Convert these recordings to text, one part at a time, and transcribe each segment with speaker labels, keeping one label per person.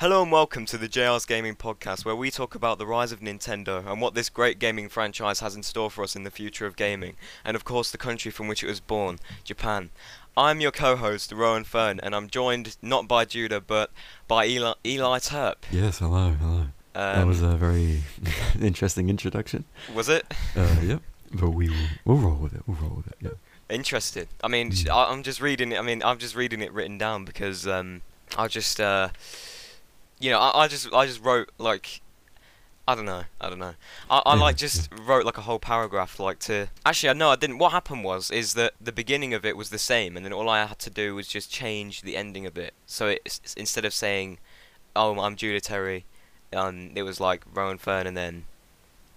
Speaker 1: Hello and welcome to the JR's Gaming Podcast, where we talk about the rise of Nintendo and what this great gaming franchise has in store for us in the future of gaming, and of course the country from which it was born, Japan. I'm your co-host, Roan Fern, and I'm joined not by Judah, but by Eli, Eli Turp.
Speaker 2: Yes, hello, hello.
Speaker 1: Um,
Speaker 2: that was a very interesting introduction.
Speaker 1: was it?
Speaker 2: Uh, yep. But we will we'll roll with it. We'll roll with it. Yeah.
Speaker 1: Interesting. I mean,
Speaker 2: Mm.
Speaker 1: I, I'm just reading it. I mean, I'm just reading it written down because um, I just, uh, you know, I, I just, I just wrote like, I don't know, I don't know. I, I like just wrote like a whole paragraph, like to. Actually, I no, I didn't. What happened was, is that the beginning of it was the same, and then all I had to do was just change the ending a bit. So it, instead of saying, "Oh, I'm Judah Terry," um, it was like Roan Fern, and then,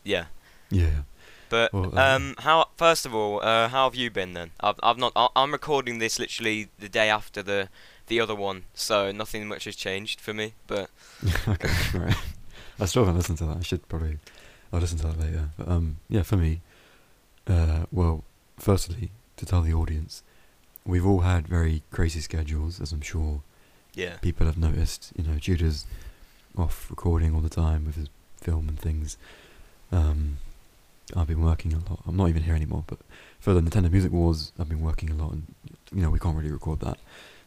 Speaker 1: yeah.
Speaker 2: Yeah.
Speaker 1: But
Speaker 2: Well, um,
Speaker 1: um, how? First of all, uh, how have you been then? I've I've not. I- I'm recording this literally the day after the the other one, so nothing much has changed for me. But
Speaker 2: okay. Right. I still haven't listened to that. I should probably. I'll listen to that later. But um, yeah, for me. Uh, well, firstly, to tell the audience, we've all had very crazy schedules, as I'm sure
Speaker 1: yeah,
Speaker 2: people have noticed. You know, Judah's off recording all the time with his film and things. Um, I've been working a lot. I'm not even here anymore, but for the Nintendo Music Wars, I've been working a lot, and you know we can't really record that,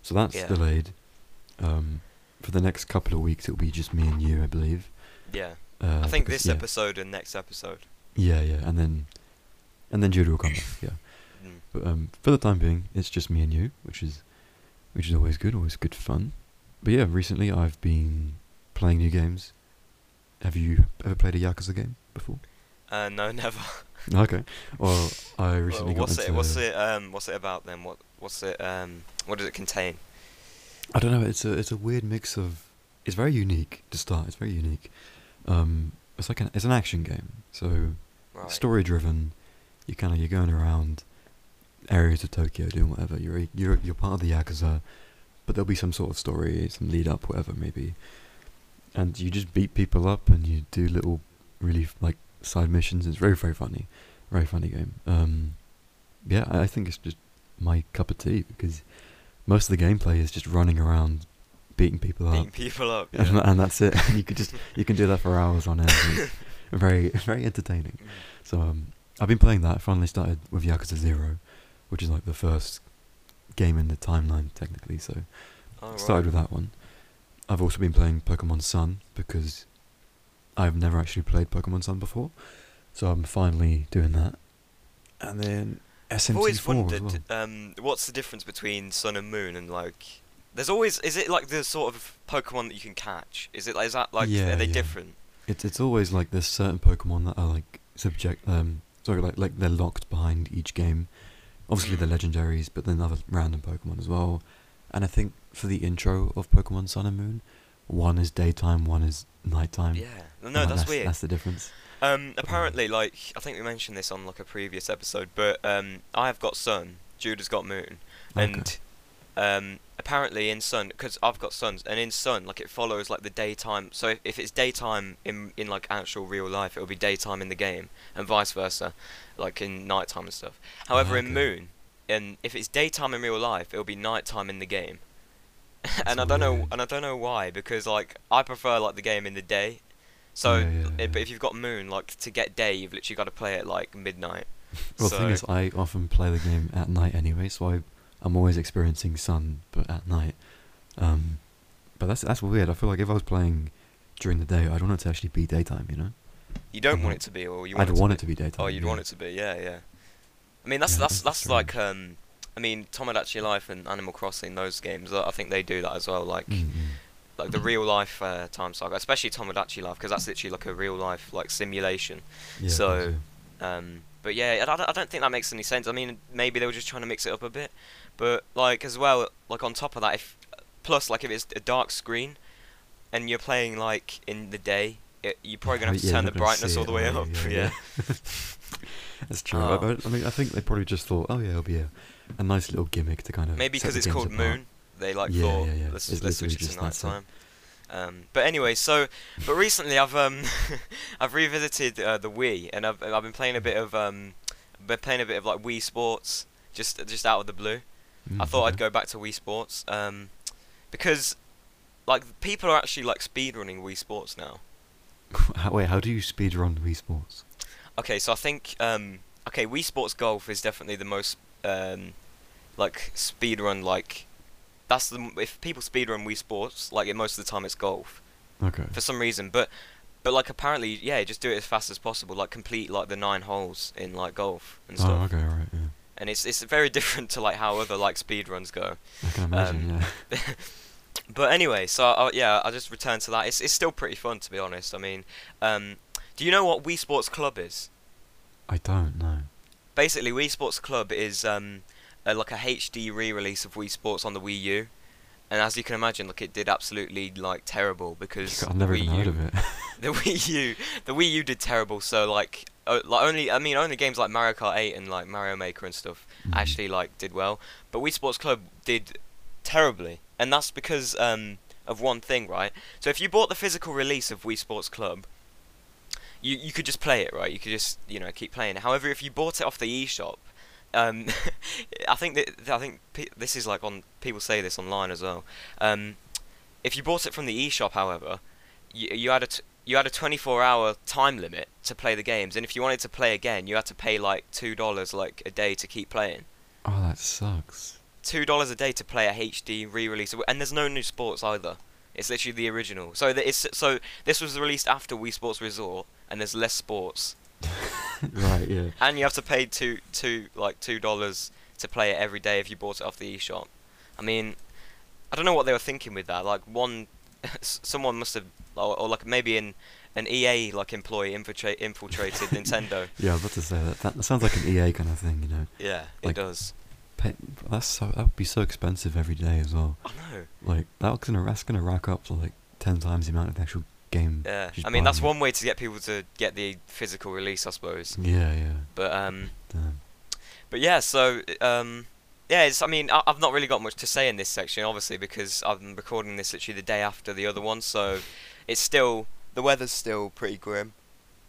Speaker 2: so that's
Speaker 1: Yeah.
Speaker 2: delayed. Um, for the next couple of weeks, it'll be just me and you, I believe.
Speaker 1: yeah.
Speaker 2: Uh,
Speaker 1: I think
Speaker 2: because-
Speaker 1: this
Speaker 2: yeah,
Speaker 1: episode and next episode.
Speaker 2: Yeah, yeah, and then, and then Judah will come back. Yeah,
Speaker 1: Mm.
Speaker 2: but um, for the time being, it's just me and you, which is, which is always good, always good fun. But yeah, recently I've been playing new games. Have you ever played a Yakuza game before?
Speaker 1: Uh, no, never.
Speaker 2: Okay. Well, I
Speaker 1: Well,
Speaker 2: recently got
Speaker 1: what's
Speaker 2: into.
Speaker 1: it? What's it? Um, what's it about then? What? What's it? Um, what does it contain?
Speaker 2: I don't know. It's a it's a weird mix of. It's very unique to start. It's very unique. Um, it's like an it's an action game. So
Speaker 1: Right.
Speaker 2: story driven. You kind of you're going around areas of Tokyo doing whatever. You're a- you're you're part of the yakuza, but there'll be some sort of story, some lead up, whatever maybe. And you just beat people up and you do little really like side missions. It's very very funny, very funny game. Um, yeah, I think it's just my cup of tea because most of the gameplay is just running around, beating people
Speaker 1: Beating
Speaker 2: up,
Speaker 1: people up.
Speaker 2: and,
Speaker 1: Yeah.
Speaker 2: and that's it. you could just you can do that for hours on end. It's very very entertaining. So um, I've been playing that. I finally started with Yakuza Zero, which is like the first game in the timeline technically. So
Speaker 1: Oh,
Speaker 2: started
Speaker 1: right.
Speaker 2: with that one. I've also been playing Pokemon Sun because I've never actually played Pokemon Sun before. So I'm finally doing that. And then
Speaker 1: I've
Speaker 2: SMT4
Speaker 1: always
Speaker 2: as well.
Speaker 1: wondered, um, what's the difference between Sun and Moon and like. There's always is it like the sort of Pokemon that you can catch? Is it like is that like
Speaker 2: Yeah,
Speaker 1: are they
Speaker 2: yeah.
Speaker 1: different?
Speaker 2: It's it's always like there's certain Pokemon that are like subject um sorry like like they're locked behind each game. Obviously the
Speaker 1: Mm.
Speaker 2: legendaries, but then other random Pokemon as well. And I think for the intro of Pokemon Sun and Moon, one is daytime, one is nighttime.
Speaker 1: Yeah. No,
Speaker 2: And
Speaker 1: that's, weird.
Speaker 2: That's the difference.
Speaker 1: Um, apparently, like I think we mentioned this on like a previous episode, but um, I've got Sun, Jude has got Moon, and um, apparently in Sun, because I've got Suns, and in Sun, like it follows like the daytime. So if, if it's daytime in in like actual real life, it'll be daytime in the game, and vice versa, like in nighttime and stuff. However, in
Speaker 2: okay.
Speaker 1: Moon, and if it's daytime in real life, it'll be nighttime in the game. and I don't know, and I don't know why, because like I prefer like the game in the day. So,
Speaker 2: Yeah, yeah, yeah.
Speaker 1: but if you've got Moon, like to get day, you've literally got to play it like midnight.
Speaker 2: Well,
Speaker 1: so,
Speaker 2: the thing is, I often play the game at night anyway, so I, I'm always experiencing sun, but at night. Um, but that's that's weird. I feel like if I was playing during the day, I'd want it to actually be daytime. You know,
Speaker 1: you don't want
Speaker 2: Mhm.
Speaker 1: it to be, or you
Speaker 2: I'd
Speaker 1: want it
Speaker 2: want
Speaker 1: to
Speaker 2: it to be daytime.
Speaker 1: Oh, you'd want it to be, yeah, yeah. I mean, that's that's
Speaker 2: that's
Speaker 1: that's like um, I mean, Tomodachi Life and Animal Crossing, those games. I think they do that as well. Like
Speaker 2: Mm, mm.
Speaker 1: Like the real life uh, Time Saga, especially Tomodachi Life, because that's literally like a real life like simulation.
Speaker 2: Yeah,
Speaker 1: So- Um, but yeah, I, I don't- think that makes any sense. I mean, maybe they were just trying to mix it up a bit, but like as well, like on top of that, if plus like if it's a dark screen, and you're playing like in the day, it, you're probably gonna have to
Speaker 2: Yeah,
Speaker 1: turn the brightness all the way up. Yeah.
Speaker 2: Yeah, That's true.
Speaker 1: Oh.
Speaker 2: I, I- mean, I think they probably just thought, oh yeah, it'll be a, a nice little gimmick to kind of
Speaker 1: Maybe because it's called
Speaker 2: apart.
Speaker 1: Moon. They like
Speaker 2: Yeah,
Speaker 1: thought
Speaker 2: yeah, yeah.
Speaker 1: let's
Speaker 2: It's
Speaker 1: let's switch it to
Speaker 2: that's it.
Speaker 1: Um, but anyway, so but recently I've um I've revisited uh, the Wii and I've I've been playing a bit of um been playing a bit of like Wii Sports just just out of the blue. I
Speaker 2: Mm,
Speaker 1: thought I'd go back to Wii Sports um because like people are actually like speedrunning Wii Sports now.
Speaker 2: Wait, how do you speedrun Wii Sports?
Speaker 1: Okay, so I think um, okay, Wii Sports Golf is definitely the most um, like speedrun like that's the if people speedrun Wii Sports like most of the time it's golf
Speaker 2: Okay.
Speaker 1: for some reason, but but like apparently yeah, just do it as fast as possible, like complete like the nine holes in like golf and stuff.
Speaker 2: Oh,
Speaker 1: stuff,
Speaker 2: okay, right, yeah.
Speaker 1: and it's it's very different to like how other like speedruns go.
Speaker 2: I can imagine,
Speaker 1: Um,
Speaker 2: yeah.
Speaker 1: But anyway, so uh, yeah, I just returned to that. It's it's still pretty fun to be honest. I mean, um, do you know what Wii Sports Club is?
Speaker 2: I don't know.
Speaker 1: Basically, Wii Sports Club is um, a, like a HD re-release of Wii Sports on the Wii U, and as you can imagine, like it did absolutely like terrible because
Speaker 2: I've never
Speaker 1: Wii
Speaker 2: even
Speaker 1: U,
Speaker 2: heard of it.
Speaker 1: the Wii U, the Wii U did terrible. So like, uh, like only I mean only games like Mario Kart 8 and like Mario Maker and stuff
Speaker 2: Mm.
Speaker 1: actually like did well, but Wii Sports Club did terribly, and that's because um, of one thing, right? So if you bought the physical release of Wii Sports Club, you you could just play it, right? You could just you know keep playing it. However, if you bought it off the eShop, um, I think that I think this is like on people say this online as well. Um, if you bought it from the eShop, however, you, you had a t- you had a 24-hour time limit to play the games, and if you wanted to play again, you had to pay like two dollars like a day to keep playing.
Speaker 2: Oh, that sucks.
Speaker 1: Two dollars a day to play a HD re-release, and there's no new sports either. It's literally the original. So th- it's so this was released after Wii Sports Resort, and there's less sports,
Speaker 2: right, yeah.
Speaker 1: and you have to pay two two like two dollars to play it every day if you bought it off the eShop. I mean, I don't know what they were thinking with that. Like one, someone must have, or, or like maybe in an EA like employee infiltrate infiltrated Nintendo.
Speaker 2: Yeah, I was about to say that. That sounds like an EA kind of thing, you know.
Speaker 1: Yeah, it
Speaker 2: Like-
Speaker 1: does.
Speaker 2: Pay, that's so that would be so expensive every day as well.
Speaker 1: I know.
Speaker 2: Like that's gonna that's gonna rack up to like ten times the amount of the actual game.
Speaker 1: Yeah, I mean that's
Speaker 2: it.
Speaker 1: one way to get people to get the physical release, I suppose.
Speaker 2: Yeah, yeah.
Speaker 1: But um,
Speaker 2: Damn.
Speaker 1: but yeah, so um, yeah, it's. I mean, I, I've not really got much to say in this section, obviously, because I'm recording this literally the day after the other one, so it's still the weather's still pretty grim.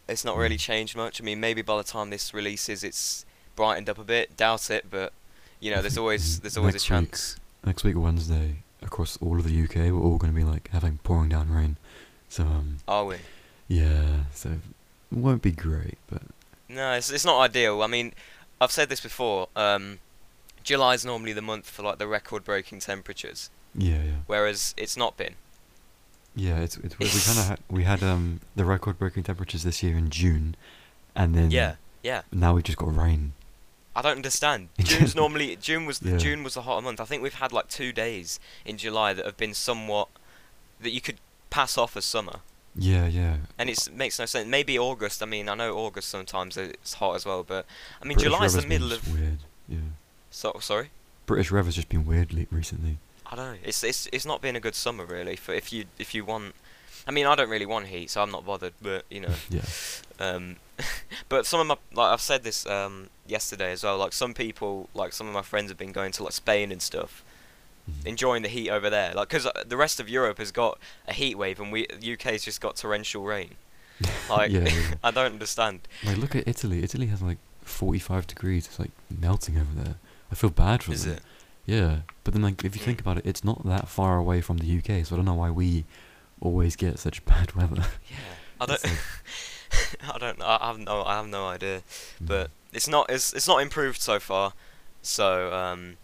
Speaker 1: It's not really
Speaker 2: Mm.
Speaker 1: changed much. I mean, maybe by the time this releases, it's brightened up a bit. Doubt it, but you know, there's always there's always a
Speaker 2: Next week.
Speaker 1: chance.
Speaker 2: Next week Wednesday, across all of the UK, we're all gonna be like having pouring down rain. So um,
Speaker 1: Are we?
Speaker 2: yeah. So it won't be great, but
Speaker 1: No, it's it's not ideal. I mean, I've said this before. Um, July's normally the month for like the record-breaking temperatures,
Speaker 2: yeah, yeah.
Speaker 1: whereas it's not been.
Speaker 2: Yeah, it's, it's we kind of had, we had um the record-breaking temperatures this year in June, and then
Speaker 1: Yeah, yeah.
Speaker 2: now we've just got rain.
Speaker 1: I don't understand. June's normally June was
Speaker 2: Yeah.
Speaker 1: June was a hotter month. I think we've had like two days in July that have been somewhat that you could pass off as summer,
Speaker 2: Yeah, yeah.
Speaker 1: and it makes no sense. Maybe August. I mean, I know August sometimes it's hot as well, but I mean
Speaker 2: British
Speaker 1: July's the middle
Speaker 2: just
Speaker 1: of.
Speaker 2: weird. Yeah,
Speaker 1: So sorry.
Speaker 2: British weather's just been weird recently.
Speaker 1: I don't know. It's it's it's not been a good summer really. For if you if you want, I mean I don't really want heat, so I'm not bothered. But you know,
Speaker 2: Yeah,
Speaker 1: um, but some of my like I've said this um yesterday as well. Like some people, like some of my friends have been going to like Spain and stuff. Enjoying the heat over there. Like because the rest of Europe has got a heat wave and we UK's just got torrential rain. Like
Speaker 2: yeah, yeah.
Speaker 1: I don't understand.
Speaker 2: Like look at Italy. Italy has like 45 degrees. It's like melting over there. I feel bad for
Speaker 1: Is
Speaker 2: them.
Speaker 1: it?
Speaker 2: Yeah, but then like if you think about it, it's not that far away from the UK, so I don't know why we always get such bad weather.
Speaker 1: Yeah. I don't.
Speaker 2: Like-
Speaker 1: I don't. I have no. I have no idea.
Speaker 2: Mm.
Speaker 1: But it's not. It's it's not improved so far. So um,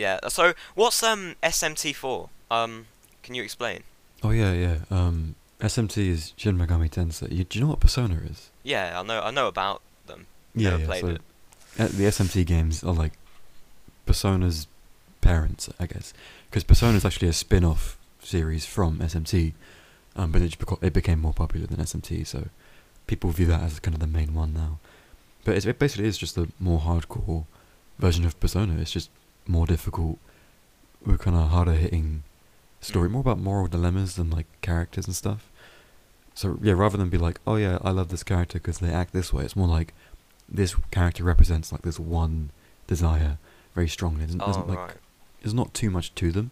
Speaker 1: yeah. So what's um SMT4? Um, can you explain?
Speaker 2: oh yeah, yeah. Um, SMT is Shin Megami Tensei. You, do you know what Persona is?
Speaker 1: Yeah, I know. I know about them.
Speaker 2: Yeah,
Speaker 1: Never
Speaker 2: yeah.
Speaker 1: played
Speaker 2: so
Speaker 1: it.
Speaker 2: the SMT games are like Persona's parents, I guess, because Persona is actually a spin-off series from SMT, um, but it, beco- it became more popular than SMT, so people view that as kind of the main one now. But it's, it basically is just a more hardcore version of Persona. It's just more difficult, with kind of harder hitting story,
Speaker 1: Mm.
Speaker 2: more about moral dilemmas than like characters and stuff. So yeah, rather than be like, oh yeah, I love this character because they act this way, it's more like this character represents like this one desire very strongly. It doesn't,
Speaker 1: Oh
Speaker 2: like
Speaker 1: right.
Speaker 2: there's not too much to them,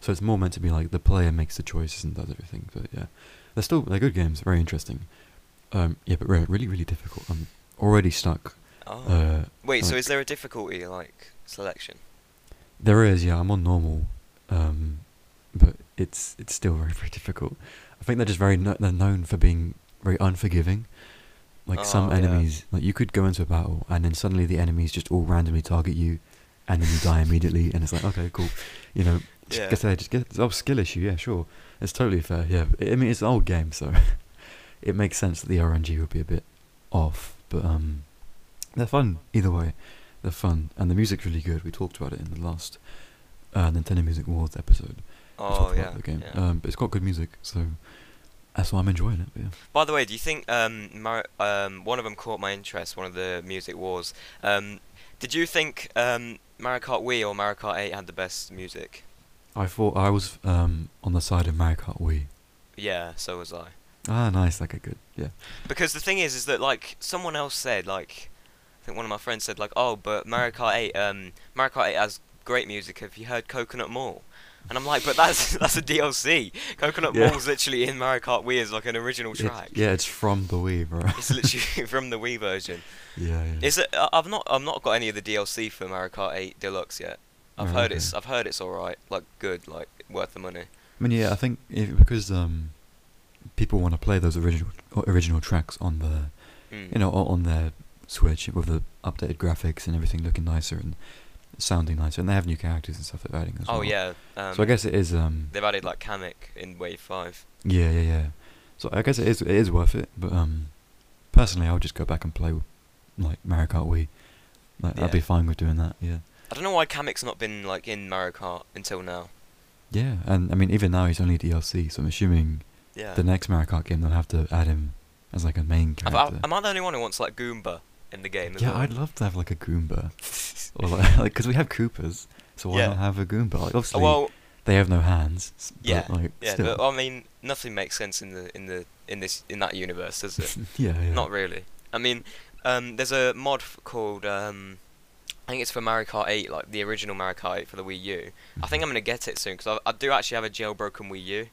Speaker 2: so it's more meant to be like the player makes the choices and does everything. But yeah, they're still they're good games, very interesting. Um, yeah, but re- really really difficult. I'm already stuck.
Speaker 1: Oh.
Speaker 2: Uh,
Speaker 1: Wait. So is there a difficulty like selection?
Speaker 2: There is yeah, I'm on normal, um, but it's it's still very very difficult. I think they're just very kno- they're known for being very unforgiving. Like some
Speaker 1: Oh, yeah.
Speaker 2: enemies, like you could go into a battle and then suddenly the enemies just all randomly target you, and then you die immediately, and it's like okay, cool, you know. Just
Speaker 1: Yeah.
Speaker 2: guess they just get oh skill issue, yeah, sure, it's totally fair. Yeah, I mean it's an old game, so it makes sense that the RNG would be a bit off, but um, they're fun either way. They're fun, and the music's really good. We talked about it in the last uh, Nintendo Music Awards episode.
Speaker 1: Oh yeah.
Speaker 2: the game,
Speaker 1: yeah.
Speaker 2: um, but it's got good music, so that's why I'm enjoying it. yeah.
Speaker 1: By the way, do you think um, Mar- um, one of them caught my interest? One of the music wars. Um, did you think um, Mario Kart Wii or Mario Kart 8 had the best music?
Speaker 2: I thought I was um, on the side of Mario Kart Wii.
Speaker 1: Yeah, so was I.
Speaker 2: Ah, nice. Like a good. Yeah.
Speaker 1: Because the thing is, is that like someone else said, like think one of my friends said, like, oh, but Mario Kart 8, um, Mario Kart 8 has great music. Have you heard Coconut Mall? And I'm like, but that's that's a DLC. Coconut
Speaker 2: Yeah.
Speaker 1: Mall's literally in Mario Kart Wii as like an original
Speaker 2: It-
Speaker 1: track.
Speaker 2: yeah, it's from the Wii, bro.
Speaker 1: It's literally from the Wii version.
Speaker 2: yeah, yeah.
Speaker 1: Is it? I've not I've not got any of the DLC for Mario Kart 8 Deluxe yet. I've
Speaker 2: Oh,
Speaker 1: heard
Speaker 2: okay.
Speaker 1: it's I've heard it's all right, like good, like worth the money.
Speaker 2: I mean, yeah, I think if, because um, people want to play those original original tracks on the
Speaker 1: Mm.
Speaker 2: you know on their Switch with the updated graphics and everything looking nicer and sounding nicer, and they have new characters and stuff they're adding as
Speaker 1: Oh
Speaker 2: well.
Speaker 1: Oh yeah. Um,
Speaker 2: so I guess it is um,
Speaker 1: they've added like Kamek in Wave Five.
Speaker 2: yeah, yeah, yeah. So I guess it is it is worth it, but um, personally, I would just go back and play like Mario Kart Wii. Like I'd be fine with doing that. Yeah.
Speaker 1: I don't know why Kamek's not been like in Mario Kart until now.
Speaker 2: Yeah, and I mean even now he's only DLC, so I'm assuming
Speaker 1: Yeah.
Speaker 2: the next Mario Kart game they'll have to add him as like a main character.
Speaker 1: I, am I the only one who wants like Goomba in the game?
Speaker 2: Yeah,
Speaker 1: well?
Speaker 2: I'd love to have like a Goomba, or like because we have Koopas, so why
Speaker 1: Yeah.
Speaker 2: not have a Goomba? Like
Speaker 1: Oh,
Speaker 2: obviously
Speaker 1: well,
Speaker 2: they have no hands. But,
Speaker 1: Yeah,
Speaker 2: like,
Speaker 1: yeah,
Speaker 2: still.
Speaker 1: but I mean, nothing makes sense in the in the in this in that universe, does it?
Speaker 2: yeah, yeah.
Speaker 1: Not really. I mean, um, there's a mod f- called um, I think it's for Mario Kart 8, like the original Mario Kart 8 for the Wii U. I think I'm gonna get it soon because I, I do actually have a jailbroken Wii U.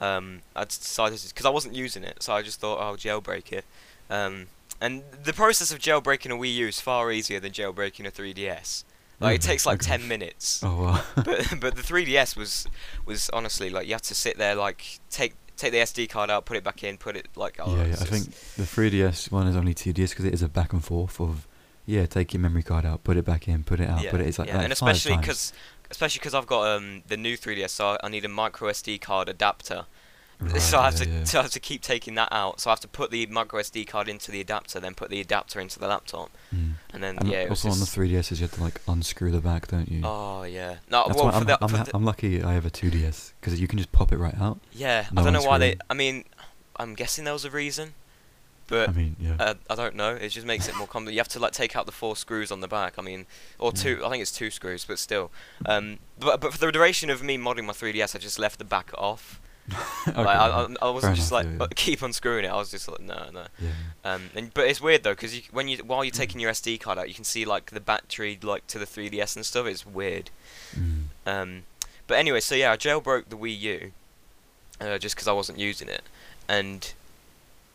Speaker 1: Um, I decided because I wasn't using it, so I just thought I'll jailbreak it. Um, and the process of jailbreaking a Wii U is far easier than jailbreaking a 3DS. Like it takes like 10 minutes.
Speaker 2: Oh wow.
Speaker 1: but but the 3DS was was honestly like you had to sit there like take take the SD card out, put it back in, put it like oh,
Speaker 2: yeah, yeah. I think the 3DS one is only tedious because it is a back and forth of yeah, take your memory card out, put it back in, put it out,
Speaker 1: yeah,
Speaker 2: put it. It's like,
Speaker 1: yeah,
Speaker 2: like
Speaker 1: and especially because especially because I've got um the new 3DS, so I need a micro SD card adapter.
Speaker 2: Right,
Speaker 1: so I have
Speaker 2: yeah,
Speaker 1: to
Speaker 2: yeah.
Speaker 1: so I have to keep taking that out. So I have to put the micro SD card into the adapter, then put the adapter into the laptop,
Speaker 2: Mm.
Speaker 1: and then
Speaker 2: And
Speaker 1: yeah. It was
Speaker 2: also on the 3DS, you have to like unscrew the back, don't you?
Speaker 1: Oh yeah. No,
Speaker 2: That's
Speaker 1: well
Speaker 2: why
Speaker 1: for
Speaker 2: I'm,
Speaker 1: the,
Speaker 2: I'm,
Speaker 1: the-
Speaker 2: I'm lucky I have a 2DS because you can just pop it right out.
Speaker 1: yeah.
Speaker 2: no
Speaker 1: I don't know why they. I mean, I'm guessing there was a reason, but
Speaker 2: I mean, yeah.
Speaker 1: Uh, I don't know. It just makes it more complicated. You have to like take out the four screws on the back. I mean, or two. I think it's two screws, but still. Um, but but for the duration of me modding my 3DS, I just left the back off.
Speaker 2: Okay,
Speaker 1: like I. I, I wasn't just
Speaker 2: enough,
Speaker 1: like
Speaker 2: yeah, yeah.
Speaker 1: keep unscrewing it. I was just like no no.
Speaker 2: yeah.
Speaker 1: Um, and, but it's weird though because you when you while you're taking your SD card out, you can see like the battery like to the 3DS and stuff. It's weird.
Speaker 2: Mm.
Speaker 1: Um, but anyway, so yeah, I jailbroke the Wii U, uh, just because I wasn't using it, and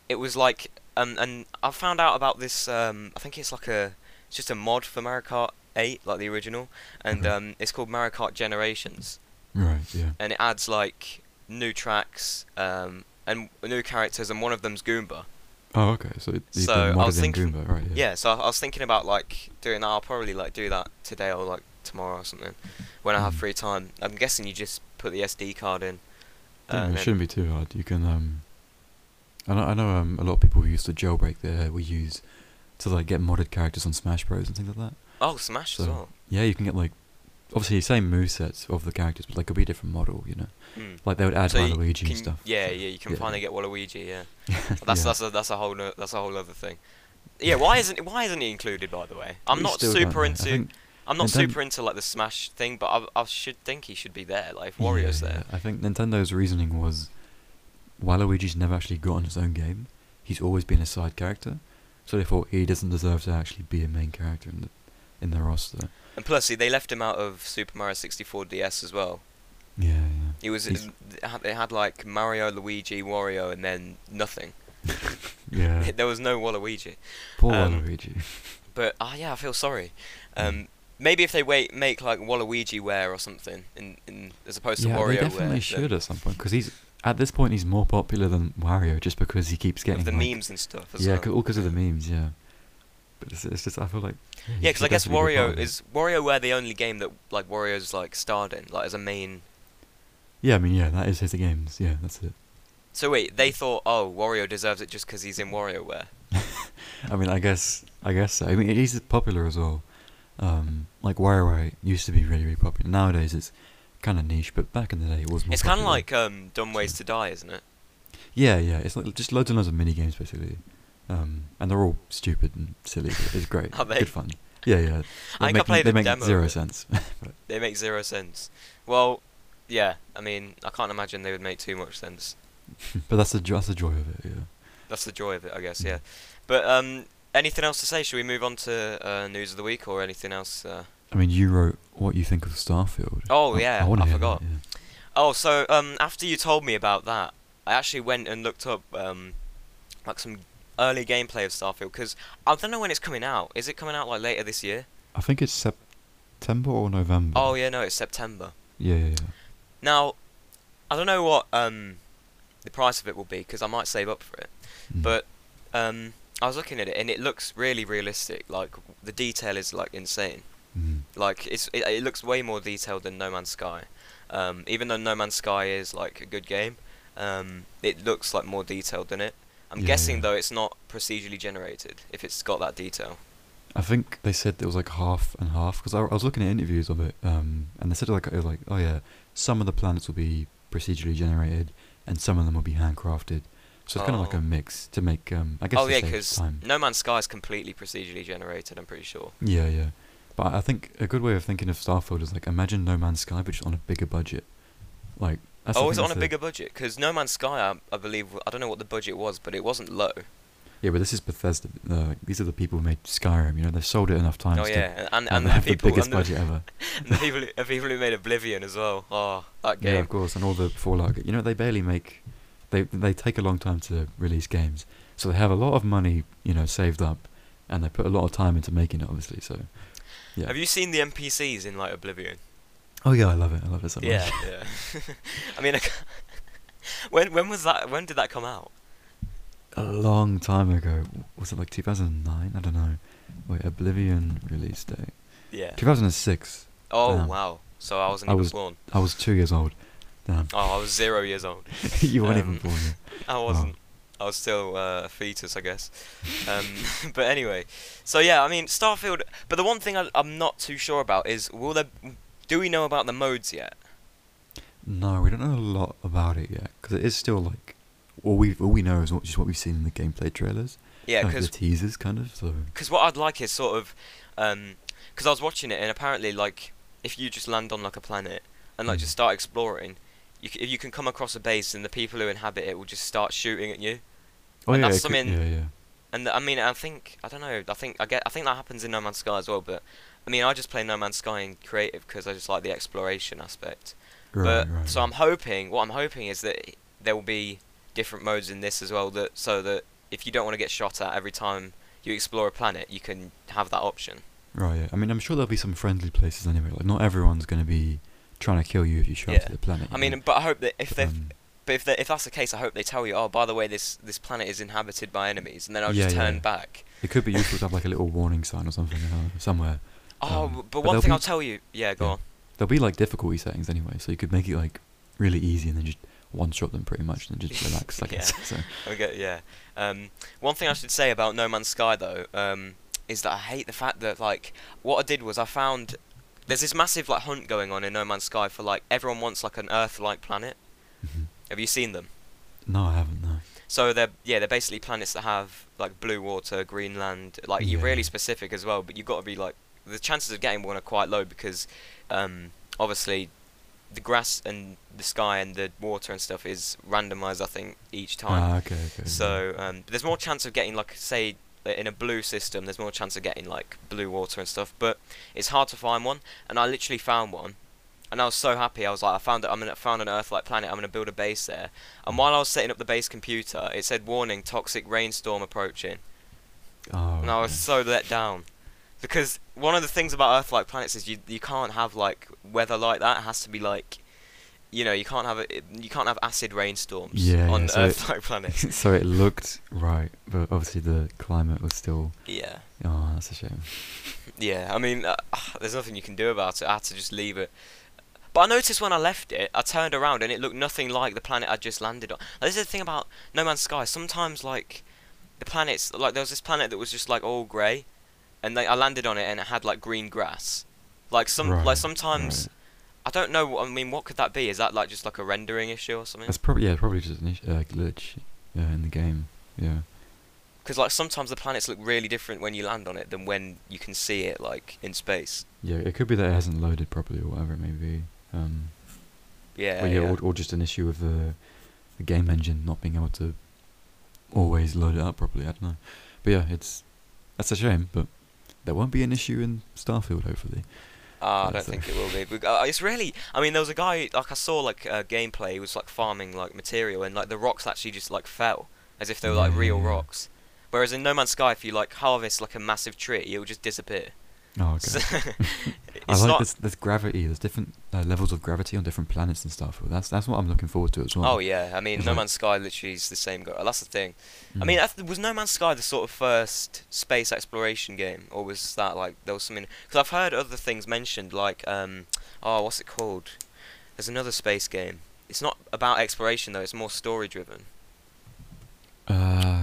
Speaker 1: it was like, um, and I found out about this. Um, I think it's like a, it's just a mod for Mario Kart 8, like the original, and
Speaker 2: Okay.
Speaker 1: um, it's called Mario Kart Generations,
Speaker 2: Right, yeah.
Speaker 1: and it adds like new tracks, um, and new characters, and one of them's Goomba.
Speaker 2: Oh, okay. So
Speaker 1: So, I was thinking-
Speaker 2: Goomba, right?
Speaker 1: Yeah, so I, I was thinking about like doing that. I'll probably like do that today or like tomorrow or something when I have
Speaker 2: Mm.
Speaker 1: free time. I'm guessing you just put the SD card in.
Speaker 2: Yeah, it shouldn't be too hard. You can um, I know I know um a lot of people who used to jailbreak their Wii Us to like get modded characters on Smash Bros and things like that.
Speaker 1: Oh, Smash as well.
Speaker 2: Yeah, you can get like obviously same movesets of the characters, but like it'll be a different model, you know.
Speaker 1: Mm.
Speaker 2: Like they would add
Speaker 1: So
Speaker 2: Waluigi and stuff.
Speaker 1: Yeah, yeah, you can
Speaker 2: Yeah.
Speaker 1: finally get Waluigi. Yeah, that's
Speaker 2: Yeah.
Speaker 1: that's a that's a whole no, that's a whole other thing. Yeah, why isn't why isn't he included by the way? I'm not super into I'm not
Speaker 2: Nintendo-
Speaker 1: super into like the Smash thing, but I I should think he should be there. Like if Wario's
Speaker 2: yeah,
Speaker 1: there.
Speaker 2: I think Nintendo's reasoning was Waluigi's never actually gotten his own game. He's always been a side character, so they thought he doesn't deserve to actually be a main character in the in the roster.
Speaker 1: And plus, see, they left him out of Super Mario 64 DS as well.
Speaker 2: Yeah, yeah.
Speaker 1: He was
Speaker 2: He's-
Speaker 1: they had- like Mario, Luigi, Wario, and then nothing.
Speaker 2: Yeah.
Speaker 1: there was no Waluigi.
Speaker 2: Poor
Speaker 1: um,
Speaker 2: Waluigi.
Speaker 1: But ah, yeah, I feel sorry. Um, maybe if they wait, make like WaluigiWare or something, in, in as opposed to
Speaker 2: yeah,
Speaker 1: Wario
Speaker 2: they definitely
Speaker 1: then-
Speaker 2: should at some point because he's at this point he's more popular than Wario just because he keeps getting
Speaker 1: the
Speaker 2: like,
Speaker 1: memes and stuff as
Speaker 2: yeah,
Speaker 1: well.
Speaker 2: all because of the memes, yeah. But it's, it's just I feel like
Speaker 1: Yeah, because I guess Wario is WarioWare the only game that like Wario's like starred in, like as a main.
Speaker 2: Yeah, I mean, yeah, that is his games. Yeah, that's it.
Speaker 1: So wait, they thought, oh, Wario deserves it just because he's in WarioWare.
Speaker 2: I mean, I guess, I guess. So. I mean, he's popular as well. Um, like WarioWare used to be really, really popular. Nowadays, it's kind of niche, but back in the day, it was more.
Speaker 1: It's kind of like um, Dumb Ways to Die, isn't it?
Speaker 2: Yeah, yeah. It's like just loads and loads of mini games basically, um, and they're all stupid and silly. But it's great.
Speaker 1: Are they?
Speaker 2: Good fun. Yeah, yeah. They
Speaker 1: I think I
Speaker 2: make,
Speaker 1: played
Speaker 2: they
Speaker 1: the
Speaker 2: make
Speaker 1: demo
Speaker 2: zero sense.
Speaker 1: They make zero sense. Well, yeah. I mean, I can't imagine they would make too much sense.
Speaker 2: but that's the that's the joy of it. Yeah.
Speaker 1: That's the joy of it, I guess.
Speaker 2: Mm.
Speaker 1: Yeah. But um, anything else to say? Should we move on to uh, news of the week or anything else? Uh...
Speaker 2: I mean, you wrote what you think of Starfield.
Speaker 1: Oh,
Speaker 2: I-
Speaker 1: yeah,
Speaker 2: wanna
Speaker 1: I forgot.
Speaker 2: That, yeah.
Speaker 1: Oh, so um, after you told me about that, I actually went and looked up um, like some early gameplay of Starfield because I don't know when it's coming out. Is it coming out like later this year?
Speaker 2: I think it's September or November.
Speaker 1: Oh yeah, no, it's September.
Speaker 2: Yeah, yeah, yeah.
Speaker 1: Now, I don't know what um, the price of it will be because I might save up for it.
Speaker 2: Mm.
Speaker 1: But um, I was looking at it and it looks really realistic. Like the detail is like insane.
Speaker 2: Mm.
Speaker 1: Like it's it, it looks way more detailed than No Man's Sky. Um, even though No Man's Sky is like a good game, um, it looks like more detailed than it. I'm
Speaker 2: Yeah,
Speaker 1: guessing
Speaker 2: yeah.
Speaker 1: though it's not procedurally generated if it's got that detail.
Speaker 2: I think they said it was like half and half because I, I was looking at interviews of it, um, and they said like it was like oh yeah, some of the planets will be procedurally generated, and some of them will be handcrafted. So it's kind of like
Speaker 1: Oh.
Speaker 2: a mix to make. Um, I guess.
Speaker 1: oh yeah, because. No Man's Sky is completely procedurally generated. I'm pretty sure.
Speaker 2: Yeah, yeah. But I think a good way of thinking of Starfield is like imagine No Man's Sky, but just on a bigger budget. Like. That's
Speaker 1: oh, is it on a
Speaker 2: the-
Speaker 1: bigger budget? Because No Man's Sky, I, I believe, I don't know what the budget was, but it wasn't low.
Speaker 2: Yeah, but this is Bethesda. Uh, these are the people who made Skyrim. You know, they've sold it enough times.
Speaker 1: oh yeah, and and,
Speaker 2: and
Speaker 1: and
Speaker 2: they
Speaker 1: the
Speaker 2: have the biggest
Speaker 1: and the,
Speaker 2: budget ever.
Speaker 1: the people, who- the people who made Oblivion as well. Oh, that
Speaker 2: Yeah, of course, and all the Fallout. You know, they barely make. They they take a long time to release games, so they have a lot of money, you know, saved up, and they put a lot of time into making it. Obviously, so. Yeah.
Speaker 1: Have you seen the NPCs in like Oblivion?
Speaker 2: Oh yeah, I love it. I love it so much.
Speaker 1: Yeah, yeah. I mean, I when when was that? When did that come out?
Speaker 2: A long time ago. Was it like 2009? I don't know. Wait, Oblivion release date.
Speaker 1: Yeah.
Speaker 2: 2006.
Speaker 1: Oh
Speaker 2: Damn.
Speaker 1: wow. So I wasn't
Speaker 2: I
Speaker 1: even
Speaker 2: was-
Speaker 1: born.
Speaker 2: I was two years old. Damn.
Speaker 1: Oh, I was zero years old.
Speaker 2: you weren't
Speaker 1: Um,
Speaker 2: even born yet.
Speaker 1: I wasn't. I was still uh, a fetus, I guess. Um, but anyway, so yeah, I mean Starfield. But the one thing I, I'm not too sure about is will there? Do we know about the modes yet?
Speaker 2: No, we don't know a lot about it yet because it is still like all we all we know is what, just what we've seen in the gameplay trailers.
Speaker 1: Yeah,
Speaker 2: like the
Speaker 1: because
Speaker 2: teasers, kind of. So
Speaker 1: what I'd like is sort of, because I was watching it and apparently like if you just land on like a planet and like
Speaker 2: Mm.
Speaker 1: just start exploring, you c- you can come across a base and the people who inhabit it will just start shooting at you.
Speaker 2: oh
Speaker 1: And
Speaker 2: yeah,
Speaker 1: that's
Speaker 2: it could-
Speaker 1: something-
Speaker 2: yeah, yeah.
Speaker 1: And th- I mean, I think I don't know. I think I get. I think that happens in No Man's Sky as well. But I mean, I just play No Man's Sky in creative because I just like the exploration aspect.
Speaker 2: Right,
Speaker 1: but
Speaker 2: right.
Speaker 1: so I'm hoping. What I'm hoping is that there will be different modes in this as well. That so that if you don't want to get shot at every time you explore a planet, you can have that option.
Speaker 2: Right, yeah. I mean, I'm sure there'll be some friendly places anyway. Like, not everyone's going to be trying to kill you if you show up
Speaker 1: Yeah.
Speaker 2: to the planet.
Speaker 1: I mean,
Speaker 2: know.
Speaker 1: but I hope that if they,
Speaker 2: Um,
Speaker 1: but if if that's the case, I hope they tell you. Oh, by the way, this this planet is inhabited by enemies, and then I'll just
Speaker 2: Yeah,
Speaker 1: turn
Speaker 2: yeah.
Speaker 1: back.
Speaker 2: it could be useful to have like a little warning sign or something somewhere.
Speaker 1: Oh,
Speaker 2: Um,
Speaker 1: but
Speaker 2: but
Speaker 1: one thing
Speaker 2: be-
Speaker 1: I'll tell you. Yeah, go
Speaker 2: Yeah.
Speaker 1: on.
Speaker 2: There'll be like difficulty settings anyway, so you could make it like really easy and then just one shot them pretty much and then just relax. I
Speaker 1: Yeah.
Speaker 2: So,
Speaker 1: Okay, yeah. Um, one thing I should say about No Man's Sky though um, is that I hate the fact that like what I did was I found there's this massive like hunt going on in No Man's Sky for like everyone wants like an Earth-like planet.
Speaker 2: mhm.
Speaker 1: Have you seen them?
Speaker 2: No, I haven't. No.
Speaker 1: So they're yeah they're basically planets that have like blue water, green land. Like you're really specific as well, but you've got to be like the chances of getting one are quite low because um, obviously the grass and the sky and the water and stuff is randomized I think each time.
Speaker 2: Ah, okay, okay.
Speaker 1: So um, there's more chance of getting like say in a blue system. There's more chance of getting like blue water and stuff, but it's hard to find one. And I literally found one, and I was so happy. I was like, I found it. I'm gonna found an Earth-like planet. I'm gonna build a base there. And while I was setting up the base computer, it said warning: toxic rainstorm approaching.
Speaker 2: Oh,
Speaker 1: And I was so let down. Because one of the things about Earth-like planets is you you can't have like weather like that. It has to be like, you know, you can't have it. You can't have acid rainstorms
Speaker 2: Yeah, yeah,
Speaker 1: on
Speaker 2: so
Speaker 1: Earth-like planets.
Speaker 2: so it looked right, but obviously the climate was still.
Speaker 1: yeah,
Speaker 2: Oh, that's a shame.
Speaker 1: yeah. I mean, uh, there's nothing you can do about it. I had to just leave it. But I noticed when I left it, I turned around and it looked nothing like the planet I just landed on. This is the thing about No Man's Sky. Sometimes, like, the planets, like, there was this planet that was just like all grey, and they, I landed on it and it had like green grass. Like some,
Speaker 2: Right,
Speaker 1: like sometimes,
Speaker 2: right.
Speaker 1: I don't know. I mean, what could that be? Is that like just like a rendering issue or something?
Speaker 2: That's probably yeah, probably just a uh, glitch. Yeah, in the game. Yeah.
Speaker 1: Because like sometimes the planets look really different when you land on it than when you can see it like in space.
Speaker 2: Yeah, it could be that it hasn't loaded properly or whatever it may be. Um,
Speaker 1: Yeah,
Speaker 2: or, yeah,
Speaker 1: yeah.
Speaker 2: Or, or just an issue with the, the game engine not being able to always load it up properly. I don't know. But yeah, it's that's a shame. But there won't be an issue in Starfield, hopefully.
Speaker 1: Ah, I don't think it will be. Uh, it's really. I mean, there was a guy like I saw like uh, gameplay. He was like farming like material, and like the rocks actually just like fell as if they were like real
Speaker 2: yeah.
Speaker 1: rocks. Whereas in No Man's Sky, if you like harvest like a massive tree, it will just disappear.
Speaker 2: Oh, okay.
Speaker 1: So-
Speaker 2: I like
Speaker 1: not.
Speaker 2: this. There's gravity. There's different uh, levels of gravity on different planets and stuff. That's that's what I'm looking forward to as well.
Speaker 1: Oh yeah, I mean,
Speaker 2: It's
Speaker 1: No
Speaker 2: like-
Speaker 1: Man's Sky literally is the same. Go- that's the thing. I
Speaker 2: Mm.
Speaker 1: mean, was No Man's Sky the sort of first space exploration game, or was that like there was something? Because I've heard other things mentioned, like um, oh, what's it called? There's another space game. It's not about exploration though. It's more story driven.
Speaker 2: uh,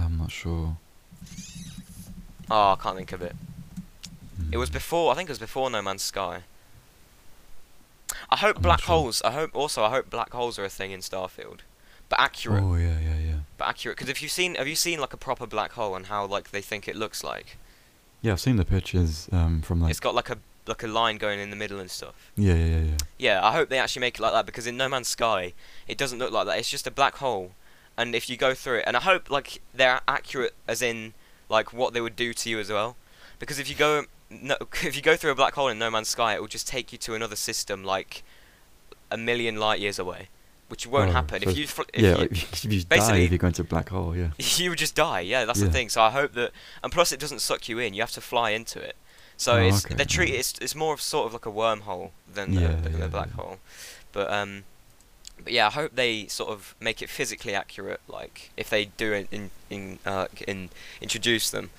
Speaker 2: I'm not sure.
Speaker 1: Oh, I can't think of it. It was before. I think it was before No Man's Sky. I hope
Speaker 2: I'm
Speaker 1: black
Speaker 2: sure.
Speaker 1: holes. I hope also. I hope black holes are a thing in Starfield, but accurate.
Speaker 2: Oh yeah, yeah, yeah.
Speaker 1: But accurate. Because if you've seen, have you seen like a proper black hole and how like they think it looks like?
Speaker 2: Yeah, I've seen the pictures um, from like.
Speaker 1: it's got like a like a line going in the middle and stuff.
Speaker 2: Yeah, yeah, yeah, yeah.
Speaker 1: Yeah, I hope they actually make it like that because in No Man's Sky, it doesn't look like that. It's just a black hole, and if you go through it, and I hope like they're accurate as in like what they would do to you as well, because if you go no, if you go through a black hole in No Man's Sky, it will just take you to another system like a million light years away, which won't
Speaker 2: Oh,
Speaker 1: happen
Speaker 2: so
Speaker 1: if you. Fl- if
Speaker 2: yeah,
Speaker 1: you,
Speaker 2: if you die if you go into a black hole. Yeah.
Speaker 1: you would just die. Yeah, that's the thing. So I hope that, and plus it doesn't suck you in. You have to fly into it. So
Speaker 2: Oh,
Speaker 1: it's
Speaker 2: okay,
Speaker 1: they treat
Speaker 2: yeah.
Speaker 1: it's it's more of sort of like a wormhole than
Speaker 2: Yeah,
Speaker 1: a, than
Speaker 2: yeah,
Speaker 1: a black
Speaker 2: yeah.
Speaker 1: hole. But um, but yeah, I hope they sort of make it physically accurate. Like if they do it in in uh, in introduce them,